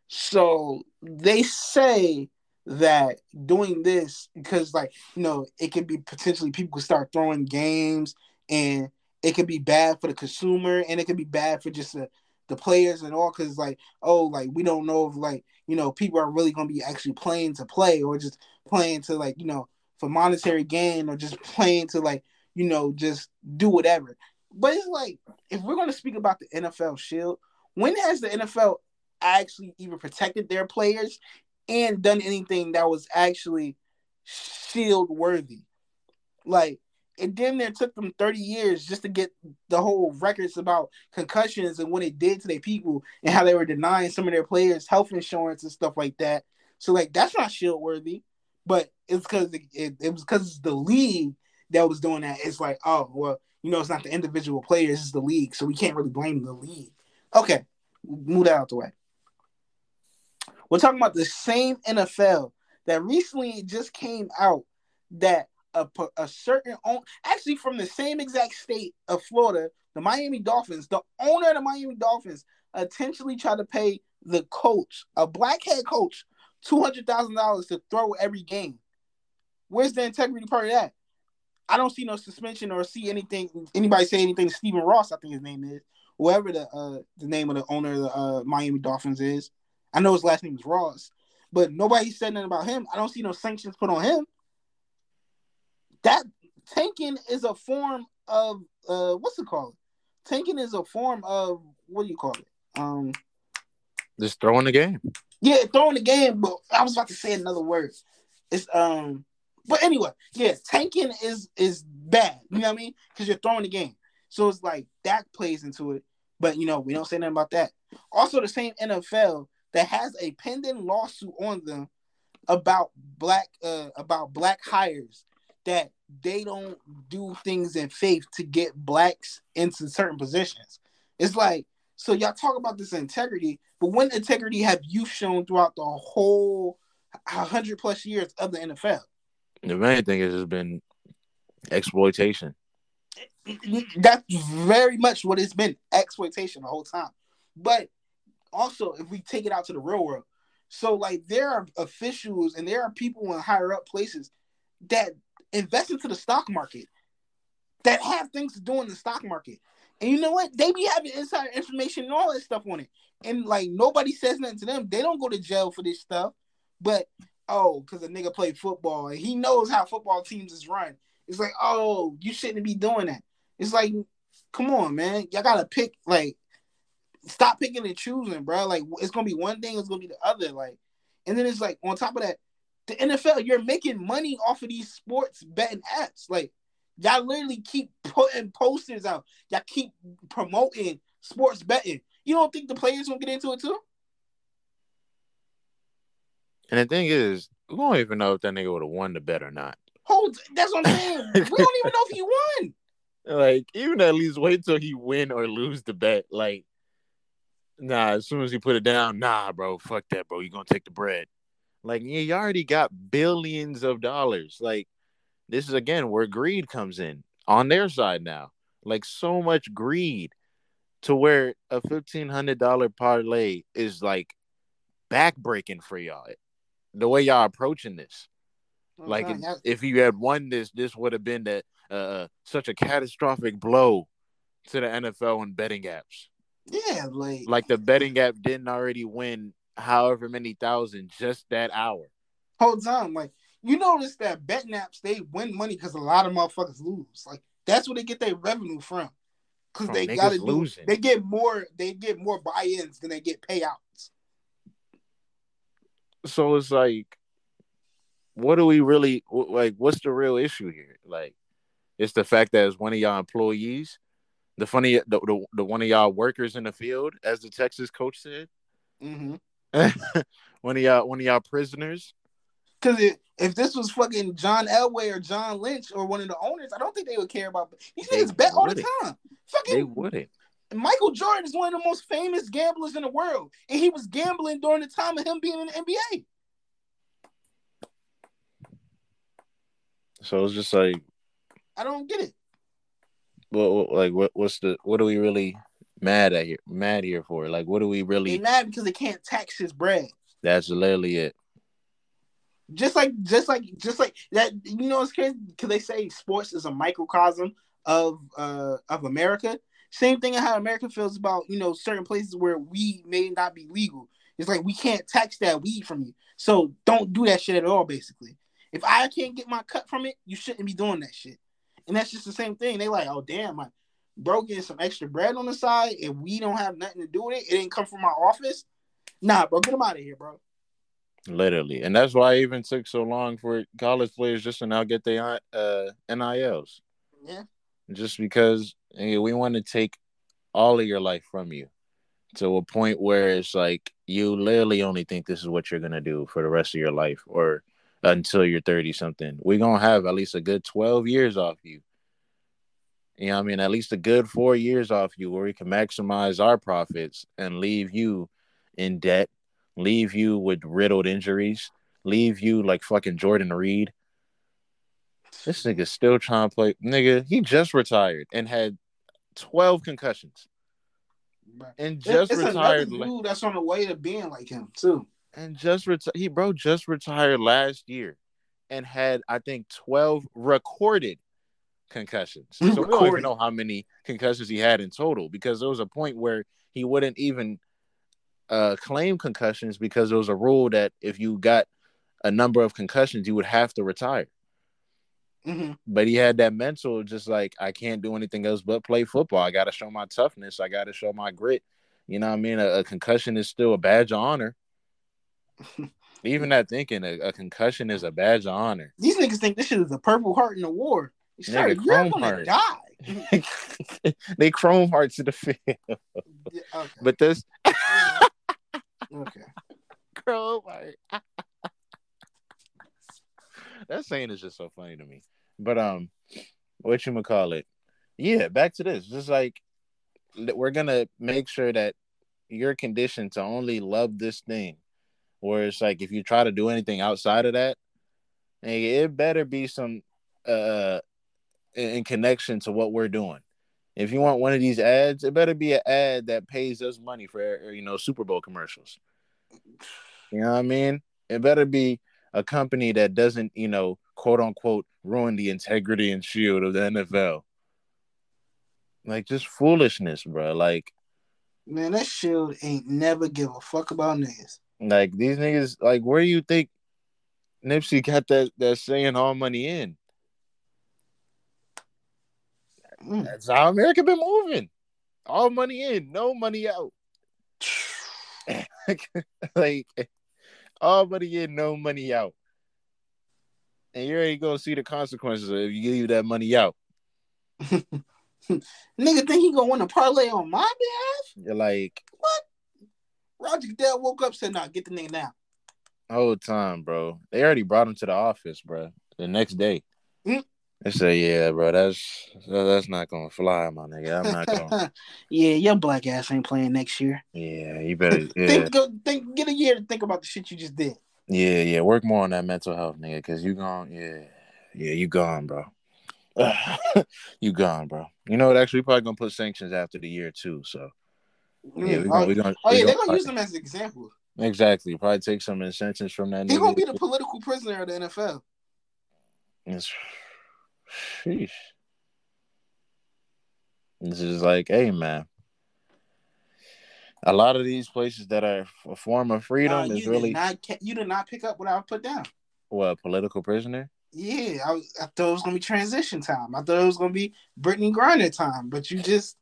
So they say that doing this because like you know it could be potentially people could start throwing games and it could be bad for the consumer and it could be bad for just the, the players and all because like oh like we don't know if like you know people are really to be actually playing to play or just playing to like you know for monetary gain or just [laughs] playing to like you know just do whatever but it's like if we're to speak about the NFL shield when has the NFL actually even protected their players and done anything that was actually shield worthy. Like it damn near took them 30 years just to get the whole records about concussions and what it did to their people and how they were denying some of their players health insurance and stuff like that. So like that's not shield worthy, but it's because it, it, it, was because the league that was doing that. It's like, oh well, you know, it's not the individual players, it's the league, so we can't really blame the league. Okay, move that out the way. We're talking about the same NFL that recently just came out that a, a certain actually from the same exact state of Florida, the Miami Dolphins, the owner of the Miami Dolphins intentionally tried to pay the coach, a black head coach, two hundred thousand dollars to throw every game. Where's the integrity part of that? I don't see no suspension or see anything. Anybody say anything to Stephen Ross? I think his name is whoever the uh, the name of the owner of the uh, Miami Dolphins is. I know his last name is Ross, but nobody said nothing about him. I don't see no sanctions put on him. That tanking is a form of uh what's it called? Tanking is a form of what do you call it? Um just throwing the game. Yeah, throwing the game, but I was about to say another word. It's um but anyway, yeah, tanking is is bad. You know what I mean? Because you're throwing the game. So it's like that plays into it. But you know, we don't say nothing about that. Also, the same NFL that has a pending lawsuit on them about black uh, about black hires that they don't do things in faith to get blacks into certain positions. It's like so y'all talk about this integrity, but when integrity have you shown throughout the whole hundred plus years of the NFL? The main thing is has been exploitation. That's very much what it's been exploitation the whole time. But also if we take it out to the real world. So like there are officials and there are people in higher up places that invest into the stock market that have things to do in the stock market. And you know what? They be having insider information and all that stuff on it. And like nobody says nothing to them. They don't go to jail for this stuff. But oh, because a nigga played football and he knows how football teams is run. It's like, oh, you shouldn't be doing that. It's like, come on, man. Y'all gotta pick like stop picking and choosing, bro. Like it's gonna be one thing, it's gonna be the other. Like, and then it's like on top of that, the NFL, you're making money off of these sports betting apps. Like, y'all literally keep putting posters out. Y'all keep promoting sports betting. You don't think the players gonna get into it too? And the thing is, we don't even know if that nigga would have won the bet or not. Hold, that's what I'm saying. [laughs] we don't even know if he won. Like, even at least wait till he win or lose the bet. Like, Nah, as soon as he put it down, nah, bro, fuck that, bro. You gonna take the bread. Like, yeah, you already got billions of dollars. Like, this is again where greed comes in on their side now. Like so much greed to where a fifteen hundred dollar parlay is like backbreaking for y'all. The way y'all approaching this. Like if you had won this, this would have been that uh, such a catastrophic blow to the NFL and betting apps. yeah, like, Like the betting app didn't already win however many thousand just that hour. whole time, like you notice that betting apps they win money because a lot of motherfuckers lose. Like that's where they get their revenue from. Because From they gotta do, losing. they get more, they get more buy-ins than they get payouts. So it's like, what do we really like? What's the real issue here? Like, it's the fact that it's one of y'all employees, the funny, the, the, the one of y'all workers in the field, as the Texas coach said, Mm-hmm. [laughs] one of y'all, one of y'all prisoners. Because if this was fucking John Elway or John Lynch or one of the owners, I don't think they would care about. These They niggas bet all the time. They Fucking wouldn't. Michael Jordan is one of the most famous gamblers in the world, and he was gambling during the time of him being in the NBA. So it's just like, I don't get it. what like, what, what's the, what are we really mad at here? Mad here for? Like, what do we They really? mad because they can't tax his bread. That's literally it. Just like, just like, just like that. You know, it's crazy because they say sports is a microcosm of uh of America. Same thing in how America feels about you know certain places where weed may not be legal. It's like we can't tax that weed from you, so don't do that shit at all. Basically, if I can't get my cut from it, you shouldn't be doing that shit. And that's just the same thing. They like, oh damn, my bro getting some extra bread on the side, and we don't have nothing to do with it. It didn't come from my office. Nah, bro, get him out of here, bro. Literally, and that's why it even took so long for college players just to now get their uh, NILs. Yeah. just because eh, we want to take all of your life from you to a point where it's like you literally only think this is what you're gonna do for the rest of your life or until you're 30 something. We're gonna have at least a good 12 years off you. You know what I mean? At least a good four years off you where we can maximize our profits and leave you in debt, leave you with riddled injuries, leave you like fucking Jordan Reed. This nigga's still trying to play. Nigga, he just retired and had 12 concussions and just it's retired. dude that's on the way to being like him too. And just retired. He, bro, just retired last year and had, I think, 12 recorded concussions. So we don't even know how many concussions he had in total because there was a point where he wouldn't even uh, claim concussions because there was a rule that if you got a number of concussions, you would have to retire. hmm but he had that mental just like i can't do anything else but play football i gotta show my toughness i gotta show my grit you know what i mean a, a concussion is still a badge of honor [laughs] even that thinking a, a concussion is a badge of honor These niggas think this shit is a Purple Heart in the war. Sir, Nigga, you're Chrome gonna Heart. die. [laughs] they chrome hearts to the field Yeah, okay. but this [laughs] okay. chrome heart that saying is just so funny to me but um what you call it yeah back to this just like we're gonna make sure that you're conditioned to only love this thing where it's like if you try to do anything outside of that it better be some uh in in connection to what we're doing. If you want one of these ads it better be an ad that pays us money for you know super bowl commercials. You know what i mean? It better be a company that doesn't you know quote unquote ruin the integrity and shield of the nfl like just foolishness bro like Man, that shield ain't never give a fuck about niggas. Like these niggas, like where do you think Nipsey got that that saying all money in? Mm. That's how America been moving. All money in, no money out. [laughs] like all money in, no money out. And you're already gonna see the consequences if you leave that money out. [laughs] Nigga think he gonna win a parlay on my behalf? You're like Roger Goodell woke up said, "Nah, get the nigga now." whole time, bro. They already brought him to the office, bro. The next day. Mm. They say, yeah, bro, that's that's not gonna fly, my nigga. I'm not gonna. [laughs] yeah, your black ass ain't playing next year. yeah, you better. [laughs] Yeah. Think, go, think, get a year to think about the shit you just did. Yeah, yeah. Work more on that mental health, nigga, because you gone. Yeah, yeah, you gone, bro. [laughs] you gone, bro. You know what? Actually, we probably gonna put sanctions after the year too. So yeah, oh, gonna, we gonna, oh we yeah, they're gonna- use them as an example. exactly. Probably take some incentives from that. He nigga. gonna be the political prisoner of the NFL. It's sheesh. It's just like, hey man. A lot of these places that are a form of freedom Uh, is really not you did not pick up what I put down. what political prisoner. Yeah, I, was, I thought it was gonna be transition time. I thought it was gonna be Brittney Griner time, but you just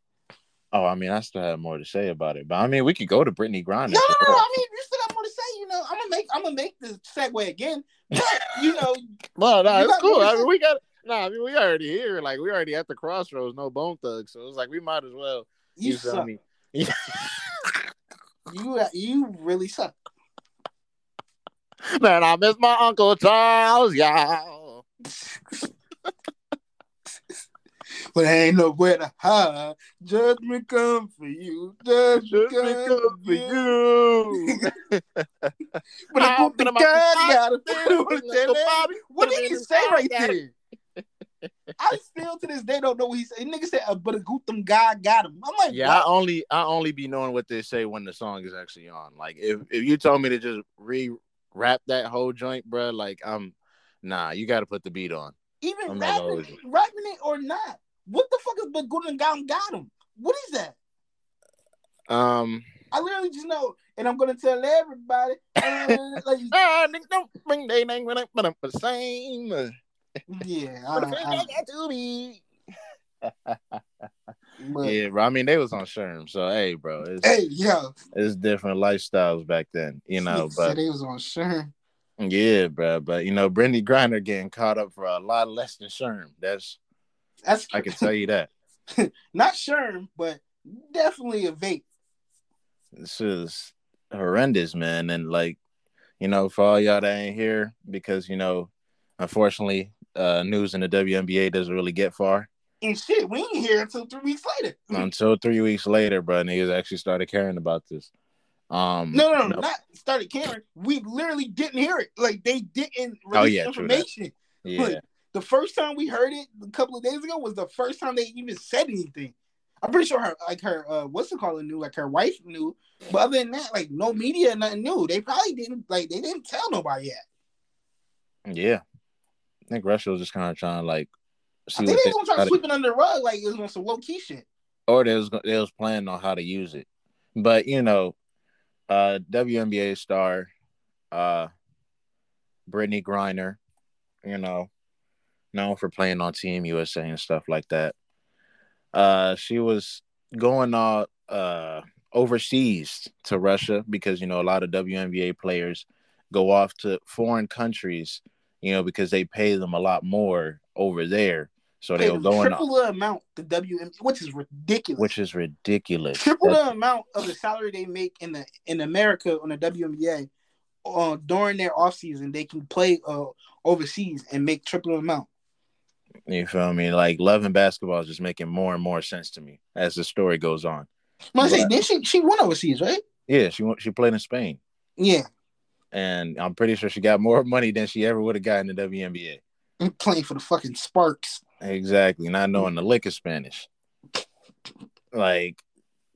Oh, I mean, I still have more to say about it, but I mean, we could go to Brittney Griner. no, no, no. I mean, you still got more to say. You know, I'm gonna make I'm gonna make the segue again, but you know, [laughs] well, no, You cool. I mean, we got. Nah, I mean, we already here. Like, we already at the crossroads. No bone thugs, so it's like we might as well. you, feel suck. me? [laughs] You uh, you really suck. Man, I miss my Uncle Charles, y'all. [laughs] But ain't nowhere to hide. Judgment come for you. Judgment Just come because for for you. you. [laughs] But I I'm put the gonna God make got it it. What did he say right there? I still to this day don't know what he said. Nigga said, uh, "But a Gutham God got him." I'm like, Yeah, I only I only be knowing what they say when the song is actually on. Like if if you told me to just re rap that whole joint, bruh, like I'm nah, you got to put the beat on. even I'm not gonna rapping, rapping it or not. What the fuck is but Gutham God got him? What is that? Um, I literally just know, and I'm gonna tell everybody. uh, [laughs] like, nigga, don't bring they name when I put up the same. yeah, [laughs] I, I, I [laughs] but, Yeah, bro. I mean, they was on Sherm, so hey, bro, it's Hey, yo, it's different lifestyles back then, you know. But they was on Sherm. yeah, bro. But you know, Brittney Griner getting caught up for a lot less than Sherm. That's That's I can tell you that. [laughs] not Sherm, but definitely a vape. this is horrendous, man. And like, you know, for all y'all that ain't here, because you know, unfortunately, uh, news in the WNBA doesn't really get far And shit, we ain't here until three weeks later. until three weeks later, bro. Niggas actually started caring about this. Um, No, no, no, not started caring. We literally didn't hear it. Like they didn't release Oh, yeah, information. yeah, Like, the first time we heard it a couple of days ago was the first time they even said anything. I'm pretty sure her like her uh what's it called knew, like her wife knew. But other than that, like no media, nothing new. They probably didn't like they didn't tell nobody yet. yeah. I think Russia was just kind of trying to like see I think they they, was gonna try to to- sweep it under the rug like it was on some low key shit. or they was they was planning on how to use it. But you know, uh WNBA star uh Brittney Griner, you know, known for playing on Team USA and stuff like that. Uh she was going all uh overseas to Russia because you know a lot of WNBA players go off to foreign countries, you know, because they pay them a lot more over there. So they'll them go triple the amount the WM, which is ridiculous. which is ridiculous. triple the amount of the salary they make in the in America on the WNBA uh, during their off season, they can play uh, overseas and make triple the amount. You feel me? Like loving basketball is just making more and more sense to me as the story goes on. I'm say, But- then she she won overseas, right? Yeah, she she played in Spain, Yeah, and I'm pretty sure she got more money than she ever would have gotten in the WNBA. I'm playing for the fucking Sparks. Exactly, not knowing the lick of Spanish. Like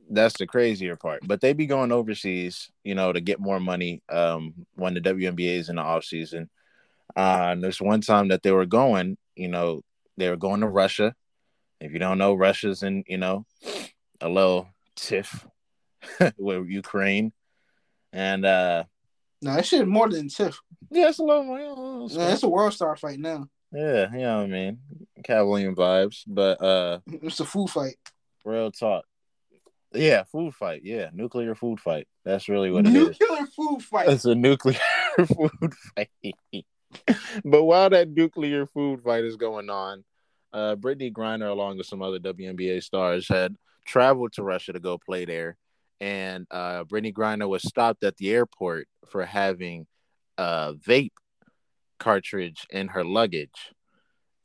that's the crazier part. But they be going overseas, you know, to get more money um when the WNBA is in the off season. Uh, and there's one time that they were going, you know, they were going to Russia. If you don't know, Russia's in, you know, a little tiff [laughs] with Ukraine. And uh No, that shit more than Tiff. yeah, it's a little, well, it's- Yeah, it's a world star fight now. yeah, you know what I mean. William vibes, but uh It's a food fight. real talk. Yeah, food fight. Yeah, nuclear food fight. That's really what it is. Nuclear food fight. It's a nuclear [laughs] food fight. [laughs] but while that nuclear food fight is going on, uh, Brittney Griner, along with some other WNBA stars, had traveled to Russia to go play there. And uh, Brittney Griner was stopped at the airport for having a vape cartridge in her luggage.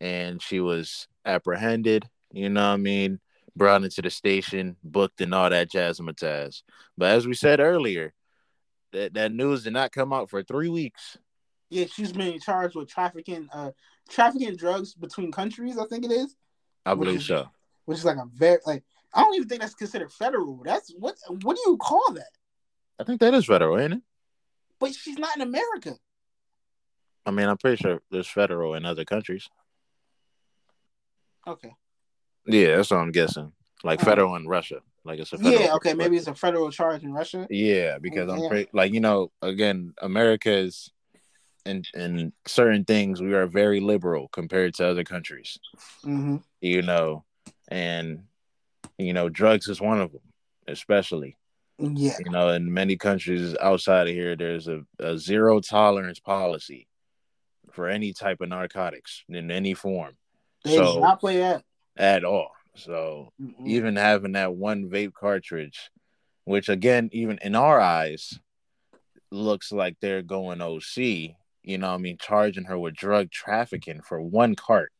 And she was apprehended, you know what I mean? Brought into the station, booked, and all that jazz and mataz. But as we said earlier, that, that news did not come out for three weeks. Yeah, she's being charged with trafficking, uh, trafficking drugs between countries. I think it is, I believe is- so. which is like a very like. I don't even think that's considered federal. That's what. What do you call that? I think that is federal, ain't it? But she's not in America. I mean, I'm pretty sure there's federal in other countries. Okay. Yeah, that's what I'm guessing. Like Uh, federal in Russia. Like it's a federal Yeah. Okay. Maybe it's a federal charge in Russia. Yeah, because I'm pretty like you know, again, America is in in certain things we are very liberal compared to other countries. hmm You know, and you know, drugs is one of them, especially. Yeah. You know, in many countries outside of here, there's a, a zero tolerance policy for any type of narcotics in any form They So- not play that. at all. So Mm-mm. even having that one vape cartridge, which again, even in our eyes, looks like they're going OC. You know, what I mean, charging her with drug trafficking for one cart.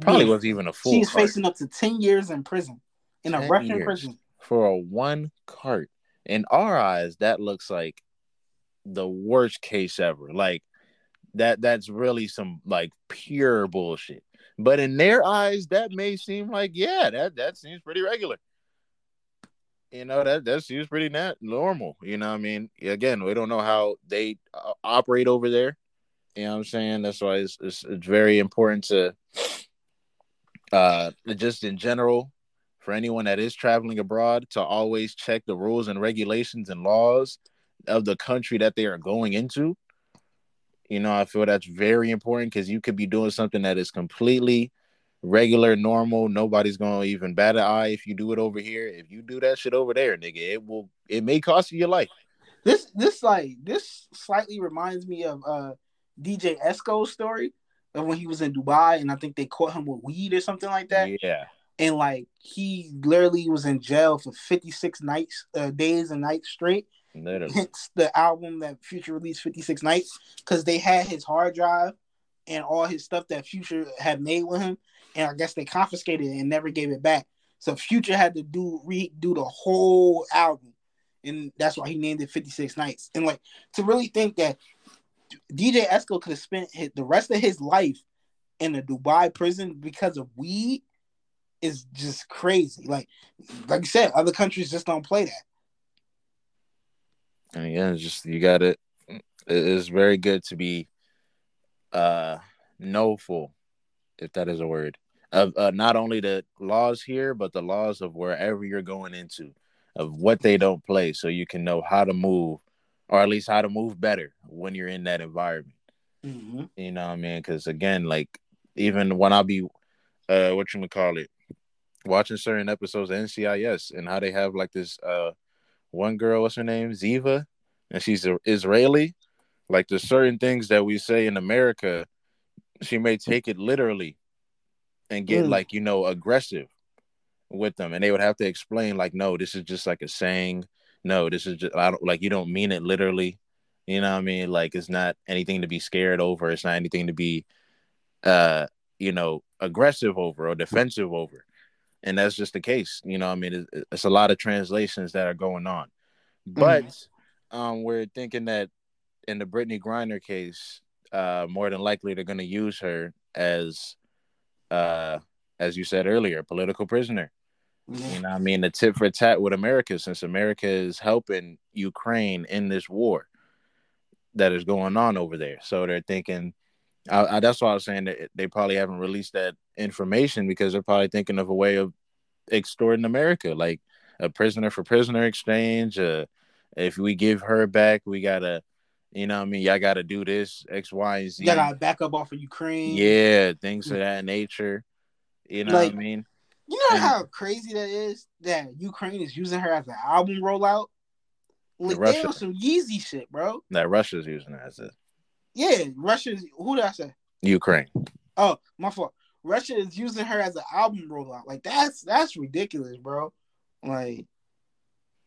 Probably Yeah. wasn't even a full She's cart facing up to ten years in prison in a Russian prison. for a one cart. In our eyes, that looks like the worst case ever. Like that that's really some like pure bullshit. But in their eyes, that may seem like, yeah, that that seems pretty regular. You know, that that seems pretty nat- normal. You know I mean? Again, we don't know how they uh, operate over there. You know what I'm saying? That's why it's, it's, it's very important to uh just in general for anyone that is traveling abroad to always check the rules and regulations and laws of the country that they are going into. You know, I feel that's very important because you could be doing something that is completely regular, normal. Nobody's gonna even bat an eye if you do it over here. If you do that shit over there, nigga, it will it may cost you your life. This this like this slightly reminds me of uh DJ Esco's story of when he was in Dubai and I think they caught him with weed or something like that. Yeah. And like he literally was in jail for 56 nights, uh, days and nights straight. Literally. Hence the album that Future released 56 Nights because they had his hard drive and all his stuff that Future had made with him. And I guess they confiscated it and never gave it back. So Future had to do redo the whole album. And that's why he named it 56 Nights. And like to really think that DJ Esco could have spent his, the rest of his life in a Dubai prison because of weed is just crazy. Like like you said, other countries just don't play that. And yeah, just you got it. It's very good to be uh knowful, if that is a word, of uh, not only the laws here, but the laws of wherever you're going into, of what they don't play, so you can know how to move, or at least how to move better when you're in that environment. Mm-hmm. You know what I mean? Because again, like even when I'll be, uh, what you gonna call it, watching certain episodes of NCIS and how they have like this uh one girl, what's her name, Ziva, and she's a Israeli. Like there's certain things that we say in America, she may take it literally and get Mm. like you know aggressive with them, and they would have to explain like, no, this is just like a saying. No, this is just I don't like you don't mean it literally. You know what I mean? Like it's not anything to be scared over. It's not anything to be, uh, you know, aggressive over or defensive over. And that's just the case. You know, what I mean, it's, it's a lot of translations that are going on, but um, we're thinking that in the Brittney Griner case, uh, more than likely they're going to use her as, uh, as you said earlier, political prisoner. You know, I mean, the tit for tat with America, since America is helping Ukraine in this war that is going on over there. So they're thinking, I, I, that's why I was saying that they probably haven't released that information because they're probably thinking of a way of extorting America, like a prisoner for prisoner exchange. Uh, if we give her back, we gotta, you know, what I mean, y'all gotta do this X, Y, and Z. You gotta back up off of Ukraine. yeah, things of mm. that nature. You know Like- what I mean? You know And- how crazy that is that Ukraine is using her as an album rollout? Like they Russia. on some Yeezy shit, bro. That Russia's using it as a Yeah, Russia's who did I say? Ukraine. Oh, my fault. Russia is using her as an album rollout. Like that's that's ridiculous, bro. Like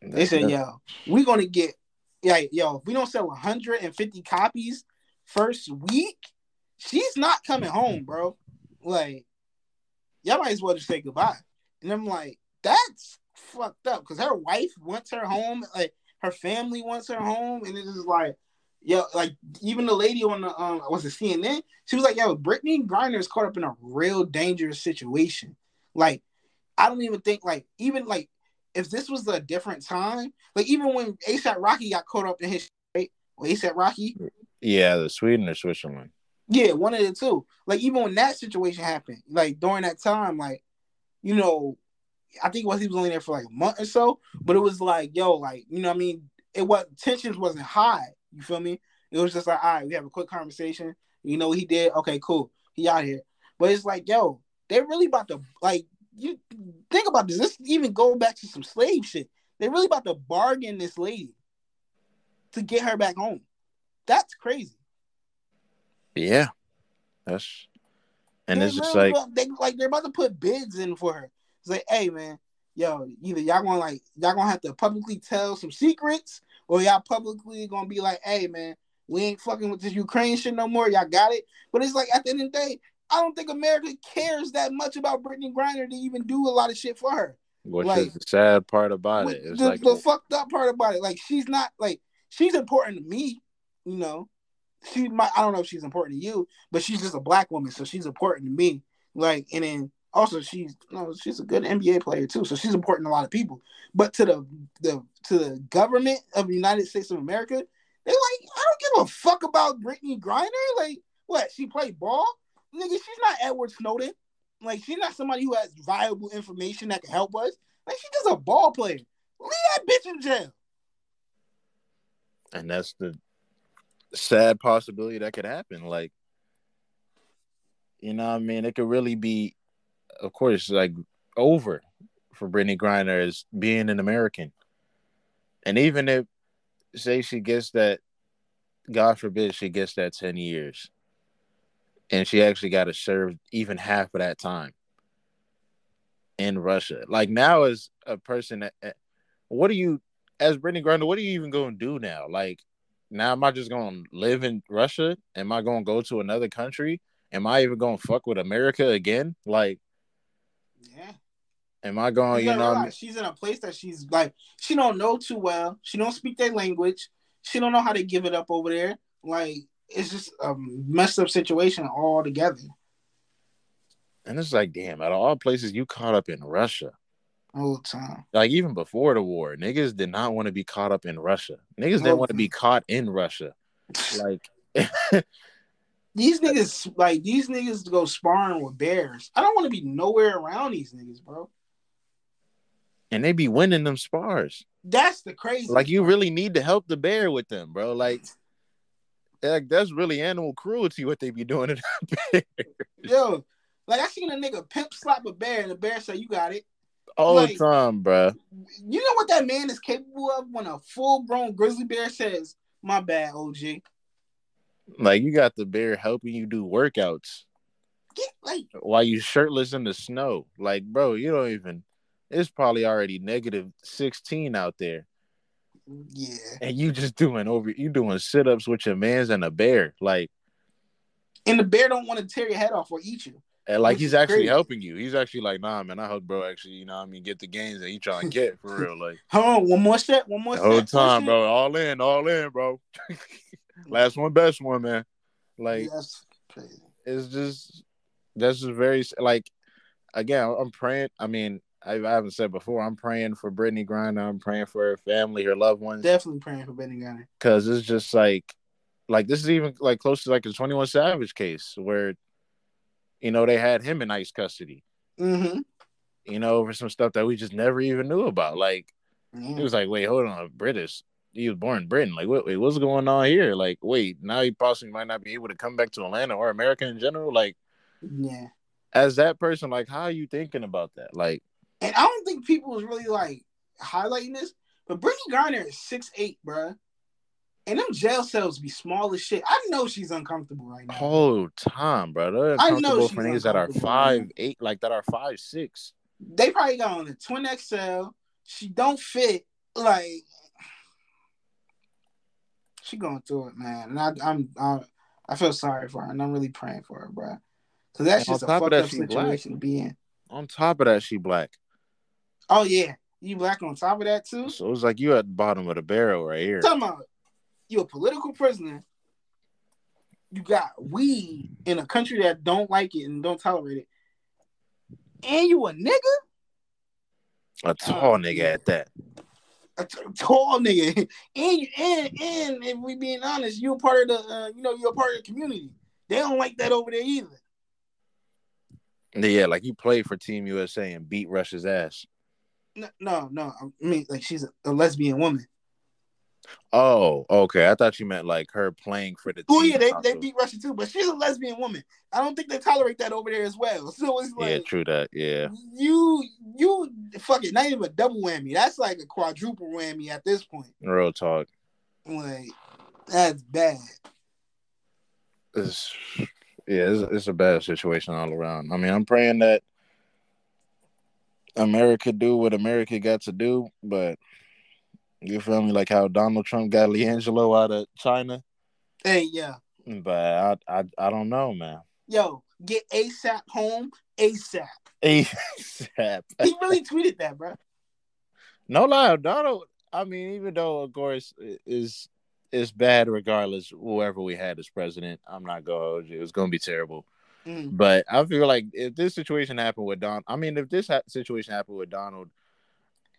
they said, yo, we're gonna get like yo, if we don't sell 150 copies first week, she's not coming home, bro. Like, y'all might as well just say goodbye. And I'm like, that's fucked up because her wife wants her home, like her family wants her home, and it's just like, yo, like even the lady on the um was it CNN? She was like, yo, Brittney Griner is caught up in a real dangerous situation. Like, I don't even think like even like if this was a different time, like even when ASAP Rocky got caught up in his right, well, ASAP Rocky, Yeah, the Sweden or Switzerland. Yeah, one of the two. Like even when that situation happened, like during that time, like you know, I think was he was only there for like a month or so, but it was like, yo, like you know, what I mean, it was tensions wasn't high. You feel me? It was just like, all right, we have a quick conversation. You know what he did? Okay, cool. He out here. But it's like, yo, they're really about to like you think about this. This even go back to some slave shit. They're really about to bargain this lady to get her back home. That's crazy. Yeah, that's and They it's just like about- they like they're about to put bids in for her. It's like, hey man, yo, either y'all gonna like y'all gonna have to publicly tell some secrets, or y'all publicly gonna be like, hey man, we ain't fucking with this Ukraine shit no more. Y'all got it. But it's like at the end of the day, I don't think America cares that much about Brittney Griner to even do a lot of shit for her. which like- is the sad part about it. It's the, like the fucked up part about it, like she's not like she's important to me, you know. She might I don't know if she's important to you, but she's just a black woman, so she's important to me. Like, and then also she's you know, she's a good NBA player too, so she's important to a lot of people. But to the the to the government of the United States of America, they're like I don't give a fuck about Brittney Griner. Like, what she played ball, nigga? She's not Edward Snowden. Like, she's not somebody who has valuable information that can help us. Like, she's just a ball player. Leave that bitch in jail. and that's the sad possibility that could happen. Like, you know, what I mean, it could really be, of course, like over for Brittney Griner as being an American, and even if, say, she gets that, God forbid, she gets that ten years, and she actually got to serve even half of that time in Russia. Like now, as a person that, eh, what do you, as Brittney Griner, what are you even going to do now? Like now am I just gonna live in Russia? Am I gonna go to another country? Am I even gonna fuck with America again? Like, Yeah. am I going? You You know, I mean? realize she's in a place that she's like she don't know too well. She don't speak their language. She don't know how to give it up over there. Like it's just a messed up situation all together. and it's like, damn, out of all places, you caught up in Russia. All the time. Like even before the war, niggas did not want to be caught up in Russia. Niggas didn't want to be caught in Russia. [laughs] Like, [laughs] These niggas like these niggas go sparring with bears. I don't want to be nowhere around these niggas, bro. and they be winning them spars. That's the crazy. Like you really need to help the bear with them, bro. Like, like that's really animal cruelty what they be doing to the [laughs] bear. yo. Like I seen a nigga pimp slap a bear and the bear say, "You got it." all Like- the time, bro. You know what that man is capable of when a full grown grizzly bear says, "My bad, OG." Like you got the bear helping you do workouts Get like while you shirtless in the snow. Like, bro, you don't even. It's probably already negative sixteen out there, yeah. and you just doing over. You doing sit ups with your man's and a bear. Like, And the bear don't want to tear your head off or eat you. and like he's actually crazy. helping you. He's actually like, nah, man. I hope bro actually, you know, I mean, get the gains that he trying [laughs] to get for real. Like [laughs] Hold on, one more step, one more the whole step. time, bro. All in, all in, bro. [laughs] Last one, best one, man. Like. Yeah, that's crazy. it's just that's just very like again i'm praying i mean I, I haven't said before i'm praying for brittney griner i'm praying for her family her loved ones Definitely praying for Benny Gunner. because it's just like like this is even like close to like a 21 savage case where you know they had him in ice custody Mm-hmm. you know over some stuff that we just never even knew about like it was like wait hold on british he was born in britain like wait, wait what's going on here like wait now he possibly might not be able to come back to atlanta or america in general like Yeah. as that person, like, how are you thinking about that? Like, And I don't think people was really like highlighting this, but Brittney Griner is six eight, bruh. And them jail cells be small as shit. I know she's uncomfortable right now. whole time, bro. They're I know for niggas that are five eight, like that are five six. They probably got on the twin XL. She don't fit. Like she going through it, man. And I, I'm, I, I feel sorry for her, and I'm really praying for her, bro. Cause that's And just a fucked up she black. situation to be in. On top of that, she black. Oh yeah, you black on top of that too. So it's like you at the bottom of the barrel right here. Talking about you a political prisoner. You got weed in a country that don't like it and don't tolerate it, and you a nigga. A tall nigga at that. a t- tall nigga, [laughs] and and and if we being honest, you're part of the, uh, you know, you're a part of the community. They don't like that over there either. Yeah, like you played for Team USA and beat Russia's ass. No, no, no. I mean, like she's a, lesbian woman. Oh, okay. I thought you meant like her playing for the. Oh yeah, they, also. they beat Russia too, but she's a lesbian woman. I don't think they tolerate that over there as well. [laughs] So it's like Yeah, true that. Yeah. you you fuck it, not even a double whammy. That's like a quadruple whammy at this point. Real talk. Like that's bad. It's yeah, it's, it's a bad situation all around. I mean, I'm praying that America do what America got to do, but you feel me? Like how Donald Trump got LiAngelo out of China, Hey, yeah. but I I, I don't know, man. Yo, get ASAP home ASAP. ASAP. [laughs] He really tweeted that, bro. No lie, Donald. I mean, even though of course is is bad regardless, whoever we had as president, I'm not gonna you. It's gonna be terrible. Mm. But I feel like if this situation happened with Don, I mean, if this ha- situation happened with Donald,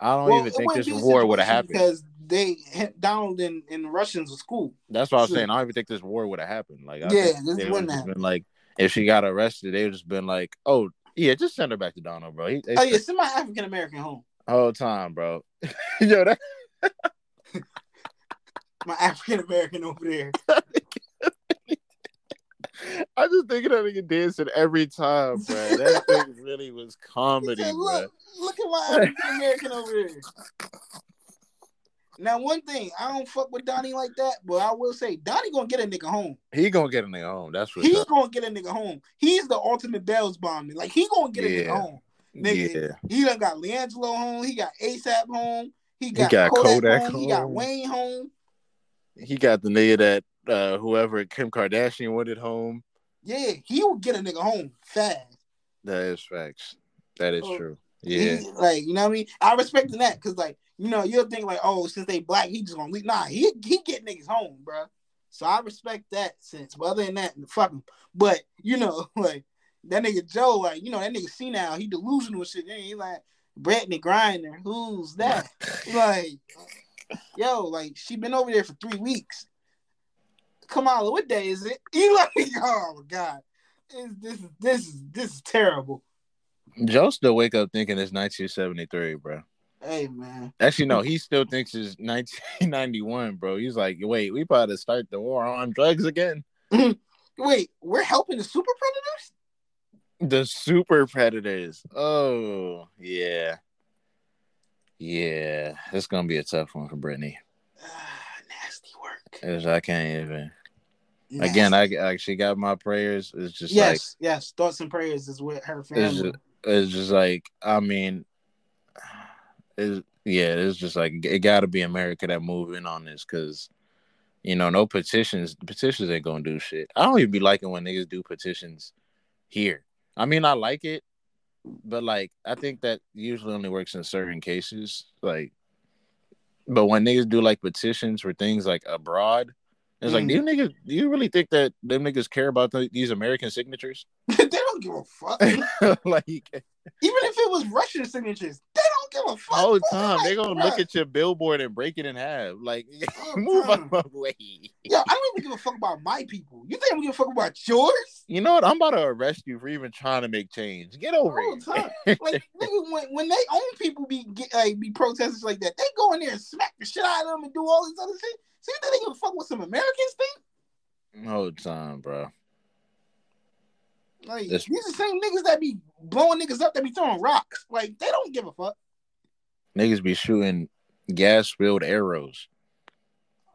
I don't Well, even think this war would have happened. because they Donald and, and Russians were school. That's what I was saying. I don't even think this war would have happened. Like, I Yeah, this wouldn't happen. been like, if she got arrested, they would just been like, oh yeah, just send her back to Donald, bro. He, Oh yeah, send my African American home. whole time, bro. [laughs] Yo, that [laughs] My African American over there. [laughs] [laughs] I just thinking of nigga dancing every time, [laughs] bro. That thing really was comedy, said, bro. look, look at my [laughs] African American over there. Now, one thing, I don't fuck with Donnie like that, but I will say Donnie gonna get a nigga home. He gonna get a nigga home. That's for He sure. gonna get a nigga home. He's the ultimate bells bombing. Like he gonna get a nigga home. Nigga, Yeah, He done got LiAngelo home. He got ASAP home. He got, got Kodak, Kodak home. He got. Wayne home. he got the nigga that uh whoever Kim Kardashian wanted home. Yeah, he would get a nigga home fast. That is facts. That is Oh, true. Yeah, He- like you know what I mean. I respect that because like you know you'll think like oh since they black he just gonna leave. Nah, he he get niggas home, bro. So I respect that sense. But other than that, fuck him. But you know [laughs] like that nigga Joe, like you know that nigga see now he delusional and shit. He like Brittney Griner, who's that? [laughs] like yo, like she been over there for three weeks. Kamala, what day is it? [laughs] You like oh god, It's- this is this is this is terrible. Joe still wake up thinking it's 1973, bro. Hey man. Actually, no, he still thinks it's 1991, bro. He's like, wait, we about to start the war on drugs again. [laughs] Wait, we're helping the super predators? The super predators. Oh, yeah. Yeah, it's gonna be a tough one for Brittney. Ah, 'Cause I can't even. Nasty. Again, I actually got my prayers. It's just like yes, yes. Thoughts and prayers is with her it's family. just, it's just like I mean, it's, yeah, it's just like it got to be America that move in on this because you know no petitions. Petitions ain't gonna do shit. I don't even be liking when niggas do petitions here. I mean, I like it, but like I think that usually only works in certain cases. Like, but when niggas do like petitions for things like abroad. It's like, Mm. do you niggas, do you really think that them niggas care about the, these American signatures? [laughs] they don't give a fuck. [laughs] Like, even if it was Russian signatures, give a fuck. whole bro. time they Like, gonna look at your billboard and break it in half. Like Whole [laughs] oh, move out my way. Yo, I don't even give a fuck about my people. You think I'm gonna give a fuck about yours? You know what? I'm about to arrest you for even trying to make change. Get over Whole it. time. [laughs] Like nigga, when, when they own people be get, like be protesters like that, they go in there and smack the shit out of them and do all this other shit. So you think they give a fuck what some Americans think? Whole time, bro. Like these are the same niggas that be blowing niggas up that be throwing rocks. Like they don't give a fuck. Niggas be shooting gas filled arrows.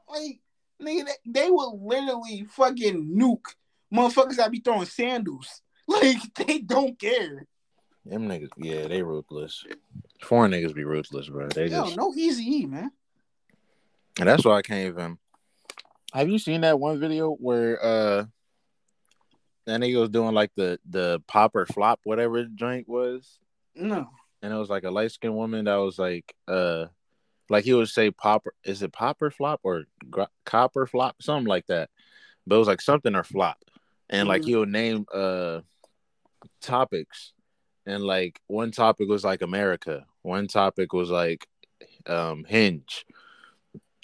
Like nigga, they, will literally fucking nuke motherfuckers that be throwing sandals. [laughs] Like they don't care. Them niggas, yeah, they ruthless. Foreign niggas be ruthless, bro. They Yo, just, no easy E, man. and that's why I can't even. Have you seen that one video where uh that nigga was doing like the the pop or flop whatever the joint was? No. And it was like a light skinned woman that was like uh like he would say popper is it popper flop or gr- copper flop something like that but it was like something or flop and like Mhm. he would name uh topics and like one topic was like america one topic was like um Hinge.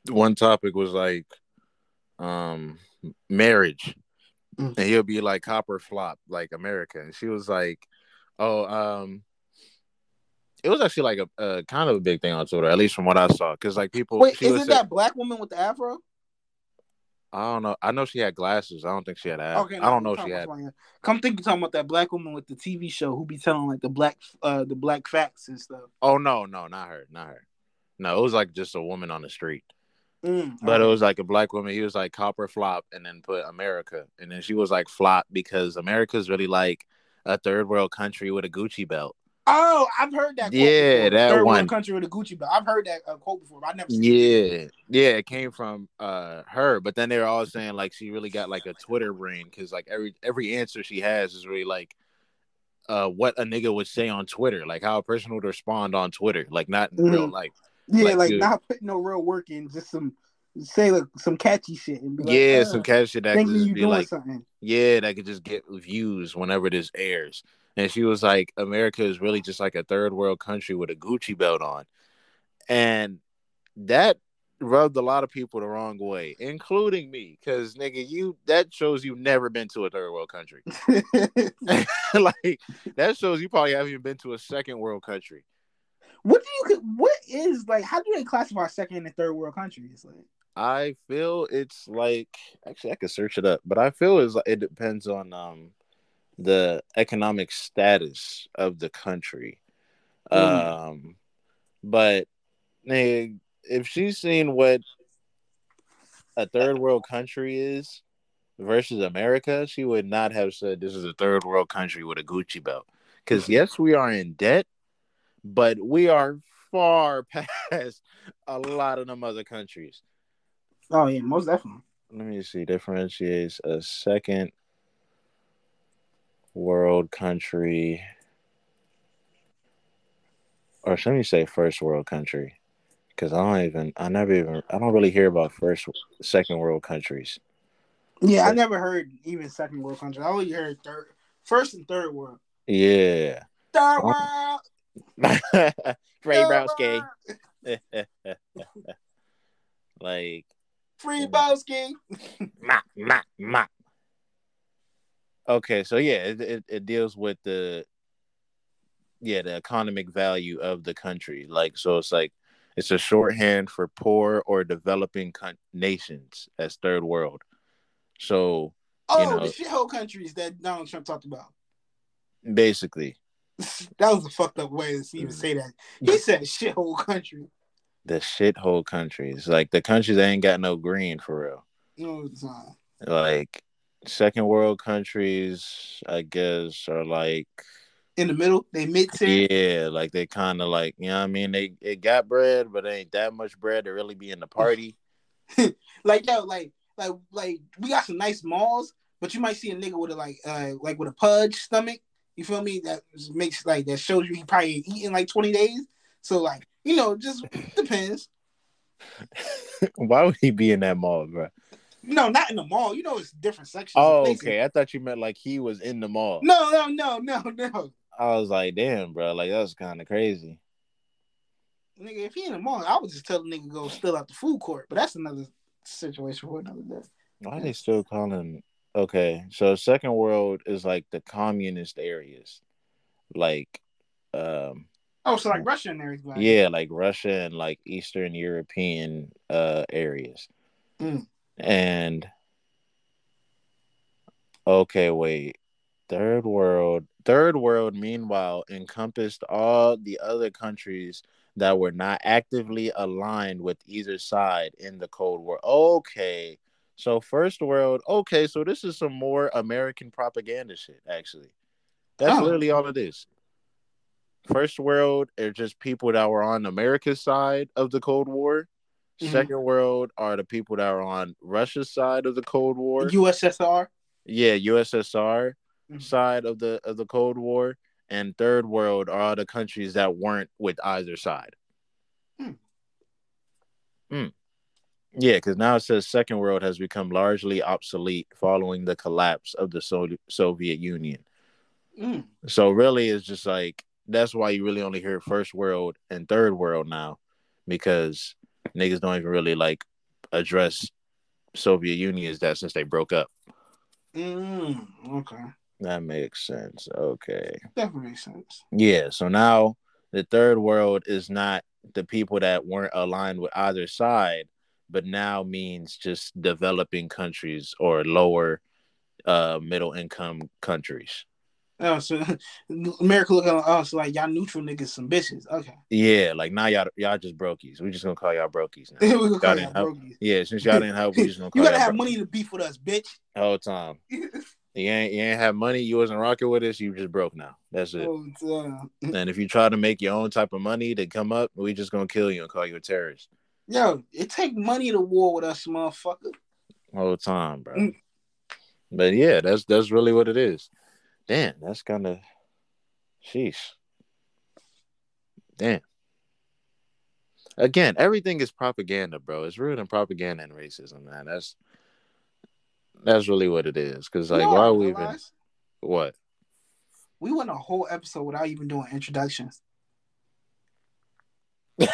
One topic was like um marriage. Mm. And he'll be like copper flop, like America. And she was like, Oh, um it was actually like a, a kind of a big thing on Twitter, at least from what I saw. Because like people Wait, isn't say- that black woman with the afro? I don't know. I know she had glasses. I don't think she had abs. Okay, I don't know if she had. about somebody else. Come think you're talking about that black woman with the TV show who be telling like the black uh the black facts and stuff. Oh no, no, not her, not her. No, it was like just a woman on the street. Mm, But it was like a black woman. He was like copper flop, and then put America, and then she was like flop because America's really like a third world country with a Gucci belt. Oh, I've heard that. Quote Yeah, that Third one. country with a Gucci belt. I've heard that uh, quote before, but I never. Seen it. Yeah, yeah, it came from uh her. But then they were all saying like she really got like a Twitter brain because like every every answer she has is really like uh what a nigga would say on Twitter, like how a person would respond on Twitter, like not in real Mhm. life. Yeah, Like, like, not putting no real work in, just some say like some catchy shit and be like, yeah, uh, some catchy shit that could just be like something. Yeah, that could just get views whenever this airs. And she was like, America is really just like a third world country with a Gucci belt on. And that rubbed a lot of people the wrong way, including me. Cause nigga, you that shows you've never been to a third world country. [laughs] [laughs] like that shows you probably haven't even been to a second world country. what do you? What is like? How do they classify second and third world countries? Like, I feel it's like actually I could search it up, but I feel it's like it depends on um the economic status of the country. Mm. Um but if she's seen what a third world country is versus America, she would not have said this is a third world country with a Gucci belt. Because yes, we are in debt, but we are far [laughs] past a lot of them other countries. oh yeah, most definitely. let me see differentiates a second world country or should me say first world country because i don't even i never even i don't really hear about first second world countries Yeah, I never heard even second world country. I only heard third, first and third world. yeah Third world. [laughs] Third Browski. [laughs] like Free Bowski. ma, ma, ma. Okay, so yeah, it, it, it deals with the yeah the economic value of the country. Like, so it's like it's a shorthand for poor or developing con- nations as third world. So Oh, know- the shithole countries that Donald Trump talked about. basically, [laughs] that was a fucked up way to even say that. He said shithole country. the shithole countries, like the countries that ain't got no green for real. No, it's not. Like second world countries, I guess, are like In the middle, they mid tier. Yeah, like they kind of like you know what I mean. They it got bread, but ain't that much bread to really be in the party. [laughs] Like yo, like like like we got some nice malls, but you might see a nigga with a like uh like with a pudge stomach. You feel me? That makes like that shows you he probably ain't eaten like twenty days. So like you know, just depends. [laughs] Why would he be in that mall, bro? No, not in the mall. You know, it's different sections. Oh, okay. I thought you meant like he was in the mall. No, no, no, no, no. I was like, damn, bro. Like that's kind of crazy. Nigga, if he in the mall, I would just tell the nigga go steal out the food court. But that's another situation for another day. Why are they still calling? Okay, so second world is like the communist areas, like, um, Oh, so like Russia and everything. yeah, like Russia and like Eastern European uh areas. Mm. And okay, wait. Third world, third world meanwhile encompassed all the other countries that were not actively aligned with either side in the Cold War. Okay. So first world, okay, so this is some more American propaganda shit actually. That's Oh. literally all it is. First world are just people that were on America's side of the Cold War. Mhm. Second world are the people that are on Russia's side of the Cold War. USSR. yeah, USSR Mhm. side of the of the Cold War, and third world are all the countries that weren't with either side. Hmm. Hmm. Yeah, because now it says second world has become largely obsolete following the collapse of the so- Soviet Union. Mm. So really, it's just like that's why you really only hear first world and third world now, because niggas don't even really like address Soviet Union as that since they broke up. Mm, okay. That makes sense. Okay. Definitely makes sense. Yeah. So now the third world is not the people that weren't aligned with either side, but now means just developing countries or lower uh middle income countries. Oh, so [laughs] America looking at us like y'all neutral niggas some bitches. Okay. Yeah, like now y'all y'all just brokies. We just gonna call y'all brokies now. [laughs] we gonna call Y'all brokies. Yeah, since y'all didn't help, we just gonna [laughs] call You gotta have brokies money to beef with us, bitch. whole time. You ain't you ain't have money. You wasn't rocking with us. You just broke now. That's it. Oh, And if you try to make your own type of money to come up, we just gonna kill you and call you a terrorist. yo, it take money to war with us, motherfucker. Whole time, bro. Mm. But yeah, that's that's really what it is. Damn, that's kind of, sheesh. Damn. Again, everything is propaganda, bro. It's rooted in propaganda and racism, man. That's that's really what it is. Cause like, You know why I we even what? We went a whole episode without even doing introductions. [laughs]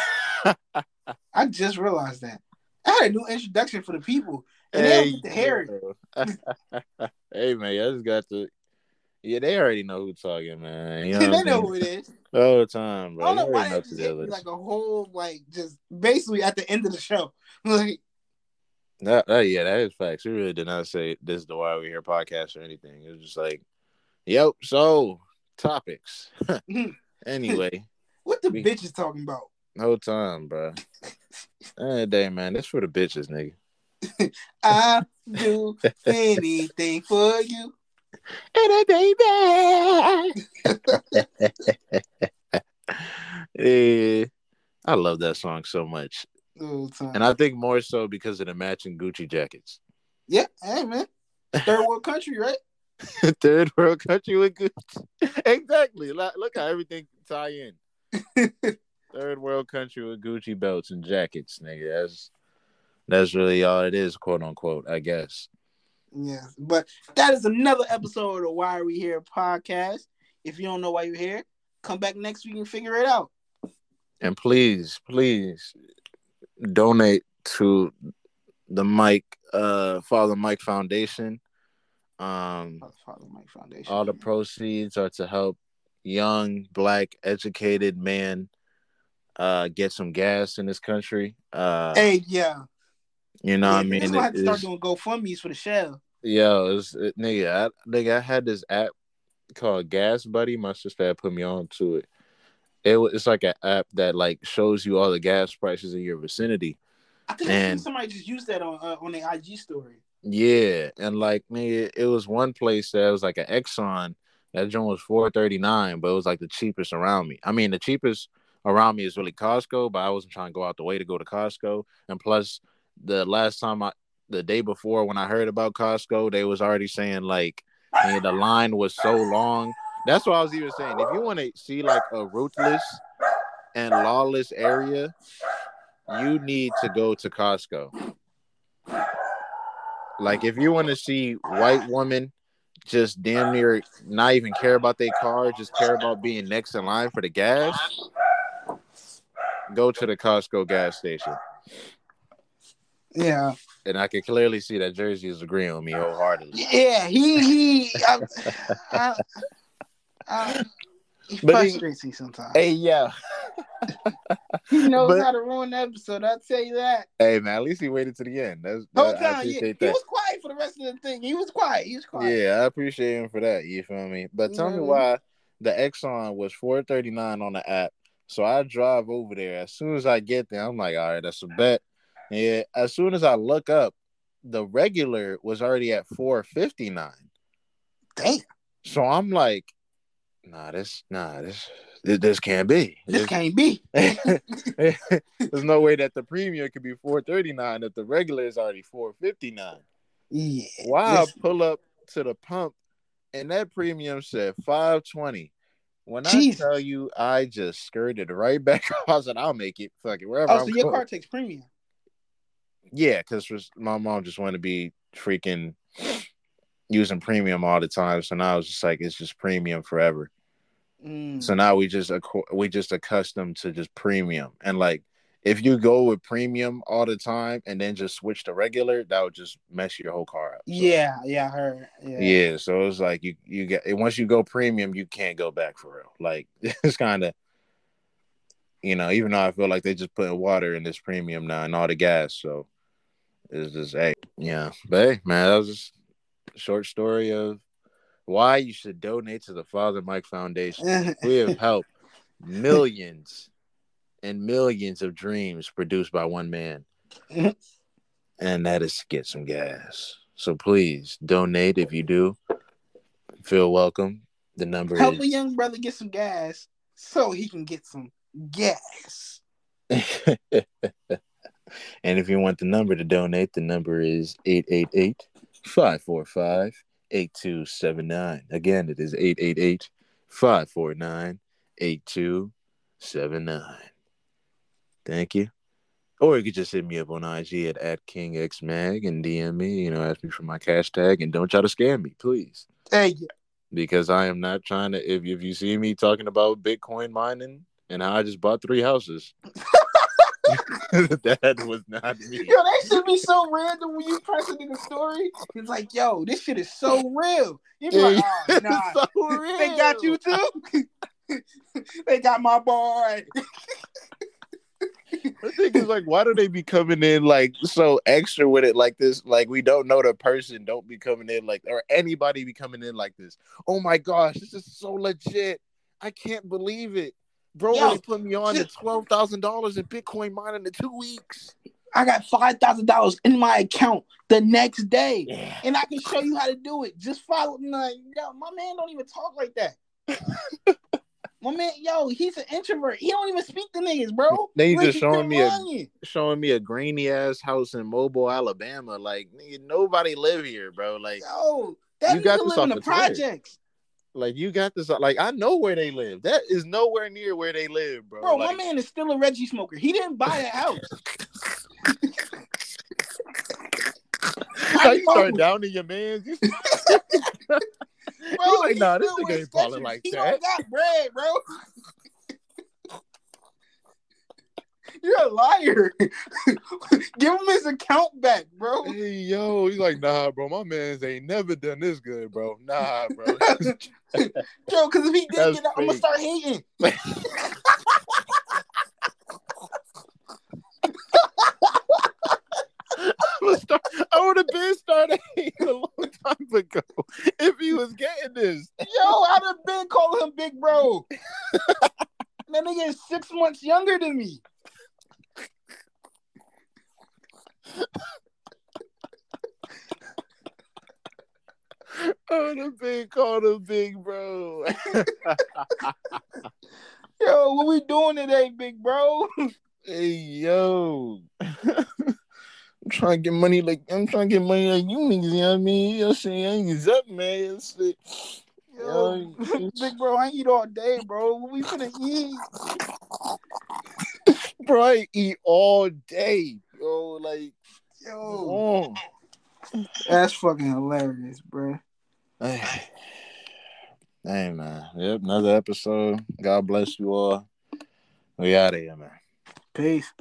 I just realized that. I had a new introduction for the people. And they don't get to hear it. [laughs] hey man, I just got to. Yeah, they already know who's talking, man. You [laughs] know, they know who it is. all the time, I bro. don't know why already know just who hit that me is. like a whole like just basically at the end of the show. [laughs] Like That, that yeah, that is facts. We really did not say this is the why we here podcast or anything. It was just like, yep. So topics. [laughs] anyway, what the We- bitch is talking about? No time, bro. Day, man. This for the bitches, nigga. I do anything for you. And a baby. yeah, [laughs] I love that song so much, All the time. and I think more so because of the matching Gucci jackets. yeah, hey man. Third world country, right? [laughs] Third world country with Gucci. exactly. Look look how everything tie in. [laughs] Third world country with Gucci belts and jackets, nigga. That's that's really all it is, quote unquote. I guess. Yeah, but that is another episode of Why Are We Here podcast. If you don't know why you're here, come back next week and figure it out. And please, please donate to the Mike uh Father Mike Foundation. Um Father Mike Foundation. all the proceeds are to help young black educated men uh get some gas in this country. Uh Hey, yeah. You know what I Yeah, mean? This gonna have to It start doing GoFundMe's for the show. Yo, it's, it, nigga, I, nigga, I had this app called GasBuddy. My sister had put me on to it. It was it's like an app that like shows you all the gas prices in your vicinity. I think I seen And- somebody just use that on uh, on their IG story. Yeah, and like nigga, it was one place that was like an Exxon. That joint was four thirty nine, but it was like the cheapest around me. I mean, the cheapest around me is really Costco, but I wasn't trying to go out the way to go to Costco. And plus, the last time I, the day before when I heard about Costco, they was already saying like nigga, the line was so long. That's what I was even saying. If you want to see like a ruthless and lawless area, you need to go to Costco. Like if you want to see white women just damn near not even care about their car, just care about being next in line for the gas, go to the Costco gas station. Yeah, And I can clearly see that Jersey is agreeing with me wholeheartedly. yeah. He he. I, I, I, he But he- me sometimes. Hey yeah. he knows but- how to ruin the episode. I'll tell you that. Hey man, at least he waited to the end. That's that, time, yeah, he was quiet for the rest of the thing. He was quiet. He was quiet. Yeah, I appreciate him for that. You feel me? But tell me Mhm. why the Exxon was four thirty nine on the app. So I drive over there. As soon as I get there, I'm like, all right, that's a bet. Yeah. As soon as I look up, the regular was already at four fifty nine. Damn, So I'm like, nah, this, nah, this, this, this can't be. this can't be. There's no way that the premium could be four thirty nine if the regular is already four fifty nine. Yeah. Why this- I pull up to the pump and that premium said 520. When Jesus. I tell you I just skirted right back, [laughs] I said I'll make it. Fuck it, wherever Oh, I'm so your going. car takes premium. Yeah, because my mom just wanted to be freaking [sniffs] using premium all the time. So now it's just like it's just premium forever. Mm. So now we just we just accustomed to just premium, and like if you go with premium all the time and then just switch to regular, that would just mess your whole car up. So, Yeah, yeah, I heard. Yeah. yeah. So it's like you you get once you go premium, you can't go back for real. Like [laughs] it's kind of, you know, even though I feel like they just putting water in this premium now and all the gas, so it's just hey, yeah. But hey, man, that was just a short story of why you should donate to the Father Mike Foundation. [laughs] We have helped millions and millions of dreams produced by one man. and that is to get some gas. So please donate if you do. Feel welcome. The number Help a young brother get some gas so he can get some gas. [laughs] and if you want the number to donate, the number is 888 545 8279. Again, it is 888 549 8279. Thank you. Or you could just hit me up on IG at, at KingXMag and DM me, you know, ask me for my cash tag and don't try to scam me, please. Hey, Because I am not trying to if if you see me talking about Bitcoin mining and how I just bought three houses. [laughs] [laughs] that was not me. yo, that should be so random when you press it in the story. It's like, yo, this shit is so real. You be like, oh, [laughs] nah. so They got you too. [laughs] they got my boy. The thing is, like, why do they be coming in like so extra with it like this? Like, we don't know the person, don't be coming in like, or anybody be coming in like this. Oh my gosh, this is so legit. I can't believe it. Bro, Yo, they put me on to twelve thousand dollars in Bitcoin mining in two weeks. I got five thousand dollars in my account the next day, Yeah. and I can show you how to do it. Just follow me. Like, yo, my man don't even talk like that. [laughs] my man, yo, he's an introvert. He don't even speak to niggas, bro. Then you Like, just showing me a- Showing me a grainy ass house in Mobile, Alabama. Like, nigga, nobody live here, bro. Like, Yo, that You got live in the projects, like you got this. Like, I know where they live. That is nowhere near where they live, bro. bro. Like, my man is still a Reggie smoker. He didn't buy a house. [laughs] [laughs] How you start downing your man? [laughs] Bro, You like, nah, this nigga ain't Skechers. like he that. don't got bread, bro. You're a liar. [laughs] Give him his account back, bro. Hey yo, he's like, nah, bro. My man's ain't never done this good, bro. Nah, bro. [laughs] Yo, because if he did That's get out, I'm gonna start hating. [laughs] Start- I would have been started hating a long time ago if he was getting this. Yo, I'd have been calling him big bro. that nigga is six months younger than me. Oh, I would have been called a big bro. [laughs] Yo, what we doing today, big bro? hey yo. I'm trying to get money like I'm trying to get money like you niggas, you know what I mean? You know what I'm saying? Niggas up, man. Like, Yo, Yo, [laughs] big bro, I eat all day, bro. What we finna eat? [laughs] bro, I eat all day. Yo, like, Yo, that's fucking hilarious, bro. Hey. hey man. Yep, another episode. God bless you all. We out of here, man. Peace.